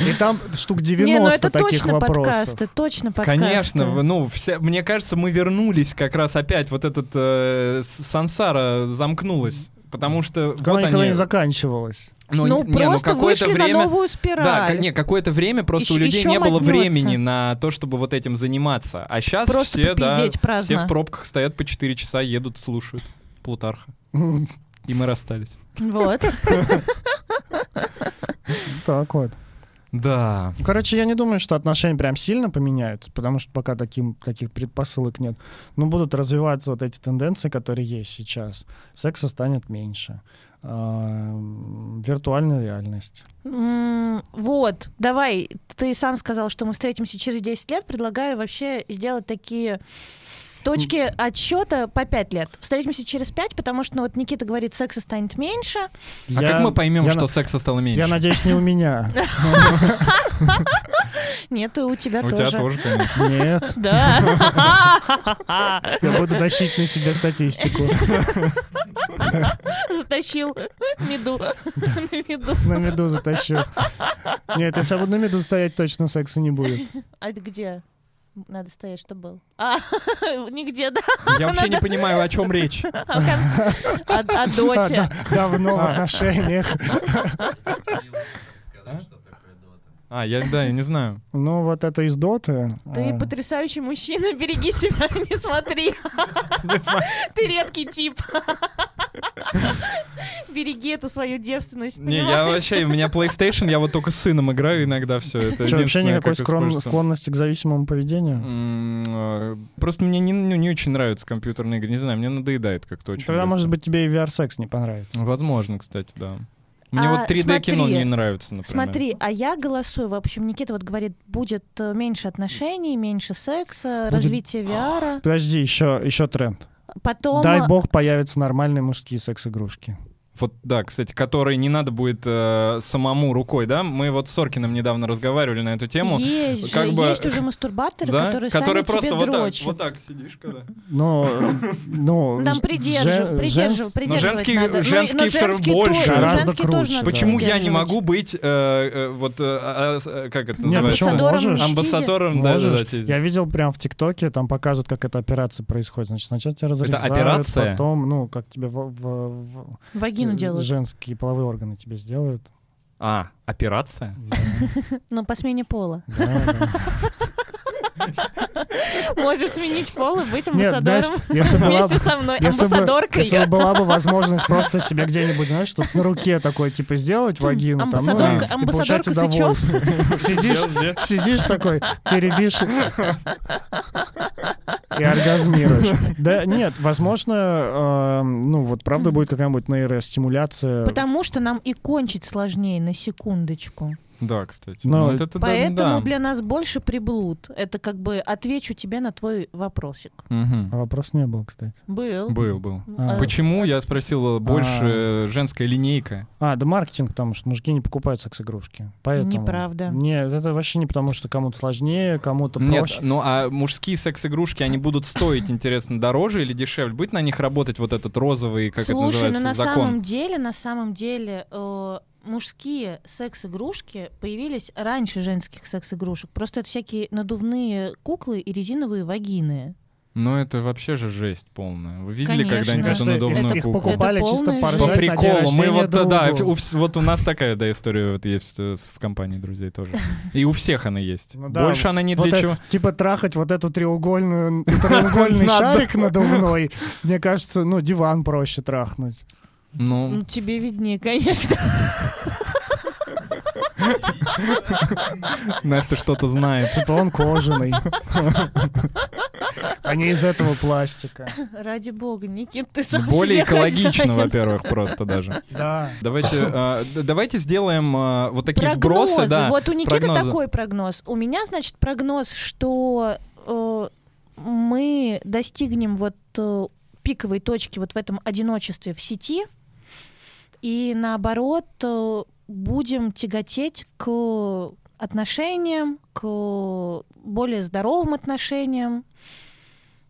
И там штук 90 Не, ну это таких точно вопросов. подкасты, точно подкасты. Конечно, ну, вся, мне кажется, мы вернулись как раз опять, вот этот э, сансара замкнулась. Потому что Она вот никогда они... не заканчивалась. Ну, ну не, ну какое-то время, на новую спираль. Да, не, какое-то время просто Ищ, у людей не было времени на то, чтобы вот этим заниматься. А сейчас просто все, да, праздно. все в пробках стоят по 4 часа, едут, слушают Плутарха. И мы расстались. Вот. Так вот. Да. Короче, я не думаю, что отношения прям сильно поменяются, потому что пока таким, таких предпосылок нет. Но будут развиваться вот эти тенденции, которые есть сейчас. Секса станет меньше. А, виртуальная реальность. вот, давай, ты сам сказал, что мы встретимся через 10 лет. Предлагаю вообще сделать такие точки отсчета по 5 лет. Встретимся через 5, потому что ну, вот Никита говорит, секса станет меньше. А как мы поймем, что секса стало меньше? Я надеюсь, не у меня. Нет, у тебя тоже. У тебя тоже, конечно. Нет. Да. Я буду тащить на себя статистику. Затащил меду. На меду. На меду затащу. Нет, если я буду на меду стоять, точно секса не будет. А где? Надо стоять, что был. А, нигде, да. Я вообще не понимаю, о чем речь. О доте. Давно в отношениях. А, я, да, я не знаю. Ну, вот это из доты. Ты а... потрясающий мужчина, береги себя, не смотри. Ты редкий тип. Береги эту свою девственность. Не, я вообще, у меня PlayStation, я вот только с сыном играю иногда все. Это Что, вообще никакой склонности к зависимому поведению? А, просто мне не, ну, не очень нравятся компьютерные игры. Не знаю, мне надоедает как-то очень. Тогда, может быть, тебе и VR-секс не понравится. Возможно, кстати, да. Мне а, вот 3D-кино не нравится, например. Смотри, а я голосую. В общем, Никита вот говорит, будет э, меньше отношений, меньше секса, будет... развитие VR. Подожди, еще, еще тренд. Потом... Дай бог появятся нормальные мужские секс-игрушки. Вот, да, кстати, который не надо будет э, самому рукой, да? Мы вот с Соркиным недавно разговаривали на эту тему. Есть как же, бы... есть уже мастурбаторы, да? которые, которые сами просто тебе вот дрочат. Так, вот так сидишь, когда... Но, ну... Нам придержив, придержив, придерживать Но женский, надо. женский но, все равно больше. Тоже, Гораздо круче. Почему я не могу быть, э, э, вот, э, э, как это Нет, называется? Можешь. Амбассадором, да, да, да. Я видел прям в ТикТоке, там показывают, как эта операция происходит. Значит, сначала тебя разрезают, это операция? потом, ну, как тебе в, в, в, Вагину делают. Женский какие половые органы тебе сделают. А, операция? Ну, по смене пола. Можешь сменить пол и быть амбассадором вместе со мной, амбассадоркой. Если была бы возможность просто себе где-нибудь, знаешь, тут на руке такой, типа, сделать вагину, ну, и получать удовольствие. Сидишь, сидишь такой, теребишь и оргазмируешь. Да нет, возможно, ну вот правда будет какая-нибудь нейростимуляция. Потому что нам и кончить сложнее, на секундочку. Да, кстати. Но... Ну, вот это, Поэтому да. для нас больше приблуд. Это как бы отвечу тебе на твой вопросик. Угу. А вопрос не был, кстати. Был. Был, был. А. Почему, я спросил, больше а. женская линейка? А, да маркетинг, потому что мужики не покупают секс-игрушки. Поэтому... Неправда. Нет, это вообще не потому, что кому-то сложнее, кому-то проще. Нет, ну а мужские секс-игрушки, они будут стоить, интересно, дороже или дешевле? Будет на них работать вот этот розовый, как Слушай, это называется, ну на закон? самом деле, на самом деле... Э мужские секс-игрушки появились раньше женских секс-игрушек. Просто это всякие надувные куклы и резиновые вагины. Ну это вообще же жесть полная. Вы видели когда-нибудь эту надувную это, куклу? Их покупали это чисто По приколу. Мы вот, да, у, вот у нас такая да, история вот есть э, в компании друзей тоже. И у всех она есть. Ну, да, Больше она не вот для это, чего. Типа трахать вот эту треугольную, треугольный шарик надувной. Мне кажется, ну диван проще трахнуть. Ну, ну тебе виднее, конечно. Настя что-то знает. Типа он кожаный. А не из этого пластика. Ради бога, Никит, ты сам Более экологично, во-первых, просто даже. Да. Давайте, э, давайте сделаем э, вот такие прогнозы. вбросы. Да, вот у Никиты прогнозы. такой прогноз. У меня, значит, прогноз, что э, мы достигнем вот э, пиковой точки вот в этом одиночестве в сети, и наоборот э, будем тяготеть к отношениям, к более здоровым отношениям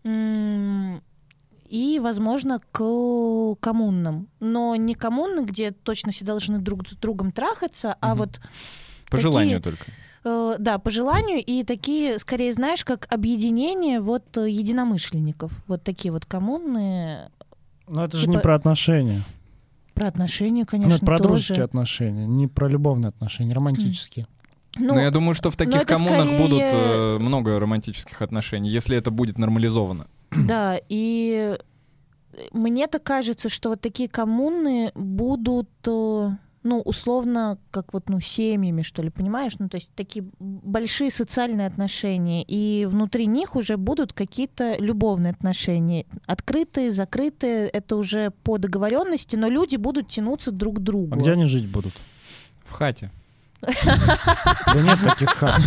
и, возможно, к коммунным. Но не коммуны, где точно все должны друг с другом трахаться, а вот... По такие, желанию только. Э, да, по желанию, и такие, скорее, знаешь, как объединение вот единомышленников. Вот такие вот коммуны. Но это типа... же не про отношения. Про отношения, конечно, Ну, про тоже. дружеские отношения, не про любовные отношения, романтические. Ну, Но я думаю, что в таких коммунах скорее... будут э, много романтических отношений, если это будет нормализовано. Да, и мне-то кажется, что вот такие коммуны будут э, ну, условно, как вот, ну, семьями, что ли, понимаешь? Ну, то есть такие большие социальные отношения, и внутри них уже будут какие-то любовные отношения. Открытые, закрытые, это уже по договоренности, но люди будут тянуться друг к другу. А где они жить будут? В хате. Да нет таких хат.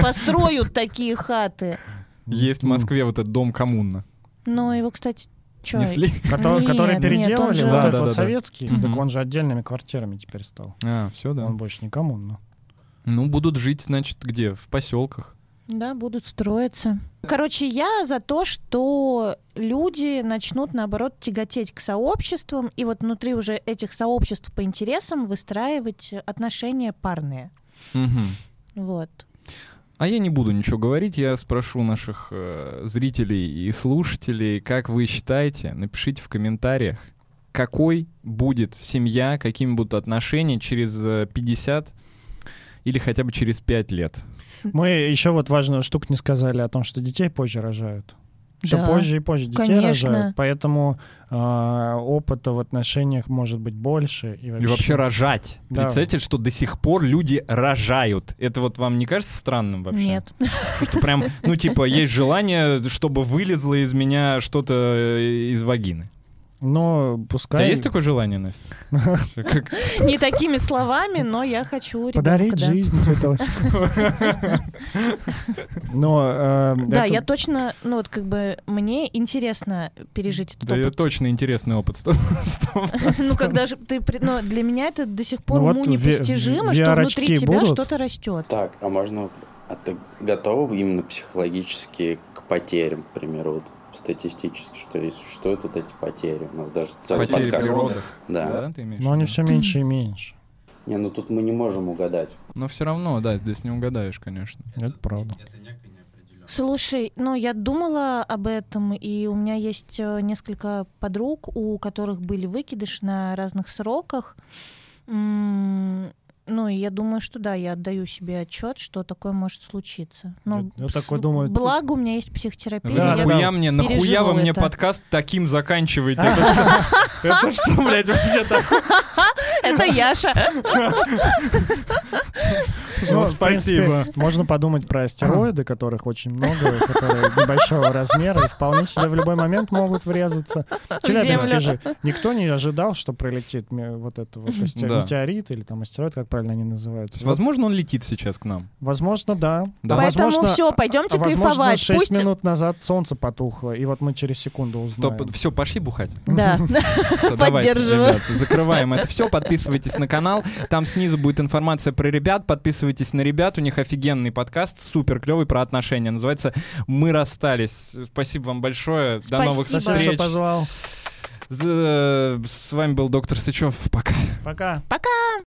Построят такие хаты. Есть в Москве вот этот дом коммуна. Но его, кстати, Чё? Несли? Который, нет, которые переделали, нет, же... вот да, этот да, вот да, советский, да. так он же отдельными квартирами теперь стал. А, все, да. Он больше никому, но. Ну, будут жить, значит, где? В поселках. Да, будут строиться. Короче, я за то, что люди начнут, наоборот, тяготеть к сообществам, и вот внутри уже этих сообществ по интересам выстраивать отношения парные. Угу. Вот. А я не буду ничего говорить, я спрошу наших э, зрителей и слушателей, как вы считаете, напишите в комментариях, какой будет семья, какими будут отношения через 50 э, или хотя бы через 5 лет. Мы еще вот важную штуку не сказали о том, что детей позже рожают все да, позже и позже детей конечно. рожают, поэтому э, опыта в отношениях может быть больше. И вообще, и вообще рожать. Да. Представляете, что до сих пор люди рожают. Это вот вам не кажется странным вообще? Нет. Что прям, ну типа, есть желание, чтобы вылезло из меня что-то э, из вагины. Но пускай... У тебя есть такое желание, Настя? Не такими словами, но я хочу Подарить жизнь цветочку. Но... Э, да, я точно, ну вот как бы мне интересно пережить этот опыт. Да, точно интересный опыт. Ну когда же ты... Ну для меня это до сих пор уму непостижимо, что внутри тебя что-то растет. Так, а можно... А ты готова именно психологически к потерям, к примеру, вот статистически, что есть, существуют вот эти потери. У нас даже целый потери подкаст. Природах. Да. да Но они все меньше и меньше. Не, ну тут мы не можем угадать. Но все равно, да, здесь не угадаешь, конечно. Это правда. Слушай, ну я думала об этом, и у меня есть э, несколько подруг, у которых были выкидыши на разных сроках. Ну, я думаю, что да, я отдаю себе отчет, что такое может случиться. Ну, я, я такой думаю, благо у меня есть психотерапия. Да, нахуя мне, нахуя вы мне подкаст таким заканчиваете? Это что, блядь, вообще такое? Это Яша. Ну, спасибо. Можно подумать про астероиды, которых очень много, которые небольшого размера, и вполне себе в любой момент могут врезаться. Челябинске же никто не ожидал, что пролетит вот это вот метеорит или там астероид, как правильно они называются. Возможно, он летит сейчас к нам. Возможно, да. да. Поэтому возможно, все, пойдемте кайфовать. 6 Пусть... минут назад солнце потухло, и вот мы через секунду узнаем. Стоп, все, пошли бухать. Да, поддерживаю. Закрываем это все, подписывайтесь на канал, там снизу будет информация про ребят, подписывайтесь на ребят, у них офигенный подкаст, супер клевый про отношения, называется «Мы расстались». Спасибо вам большое, до новых встреч. Спасибо, что позвал. С вами был доктор Сычев. Пока. Пока. Пока.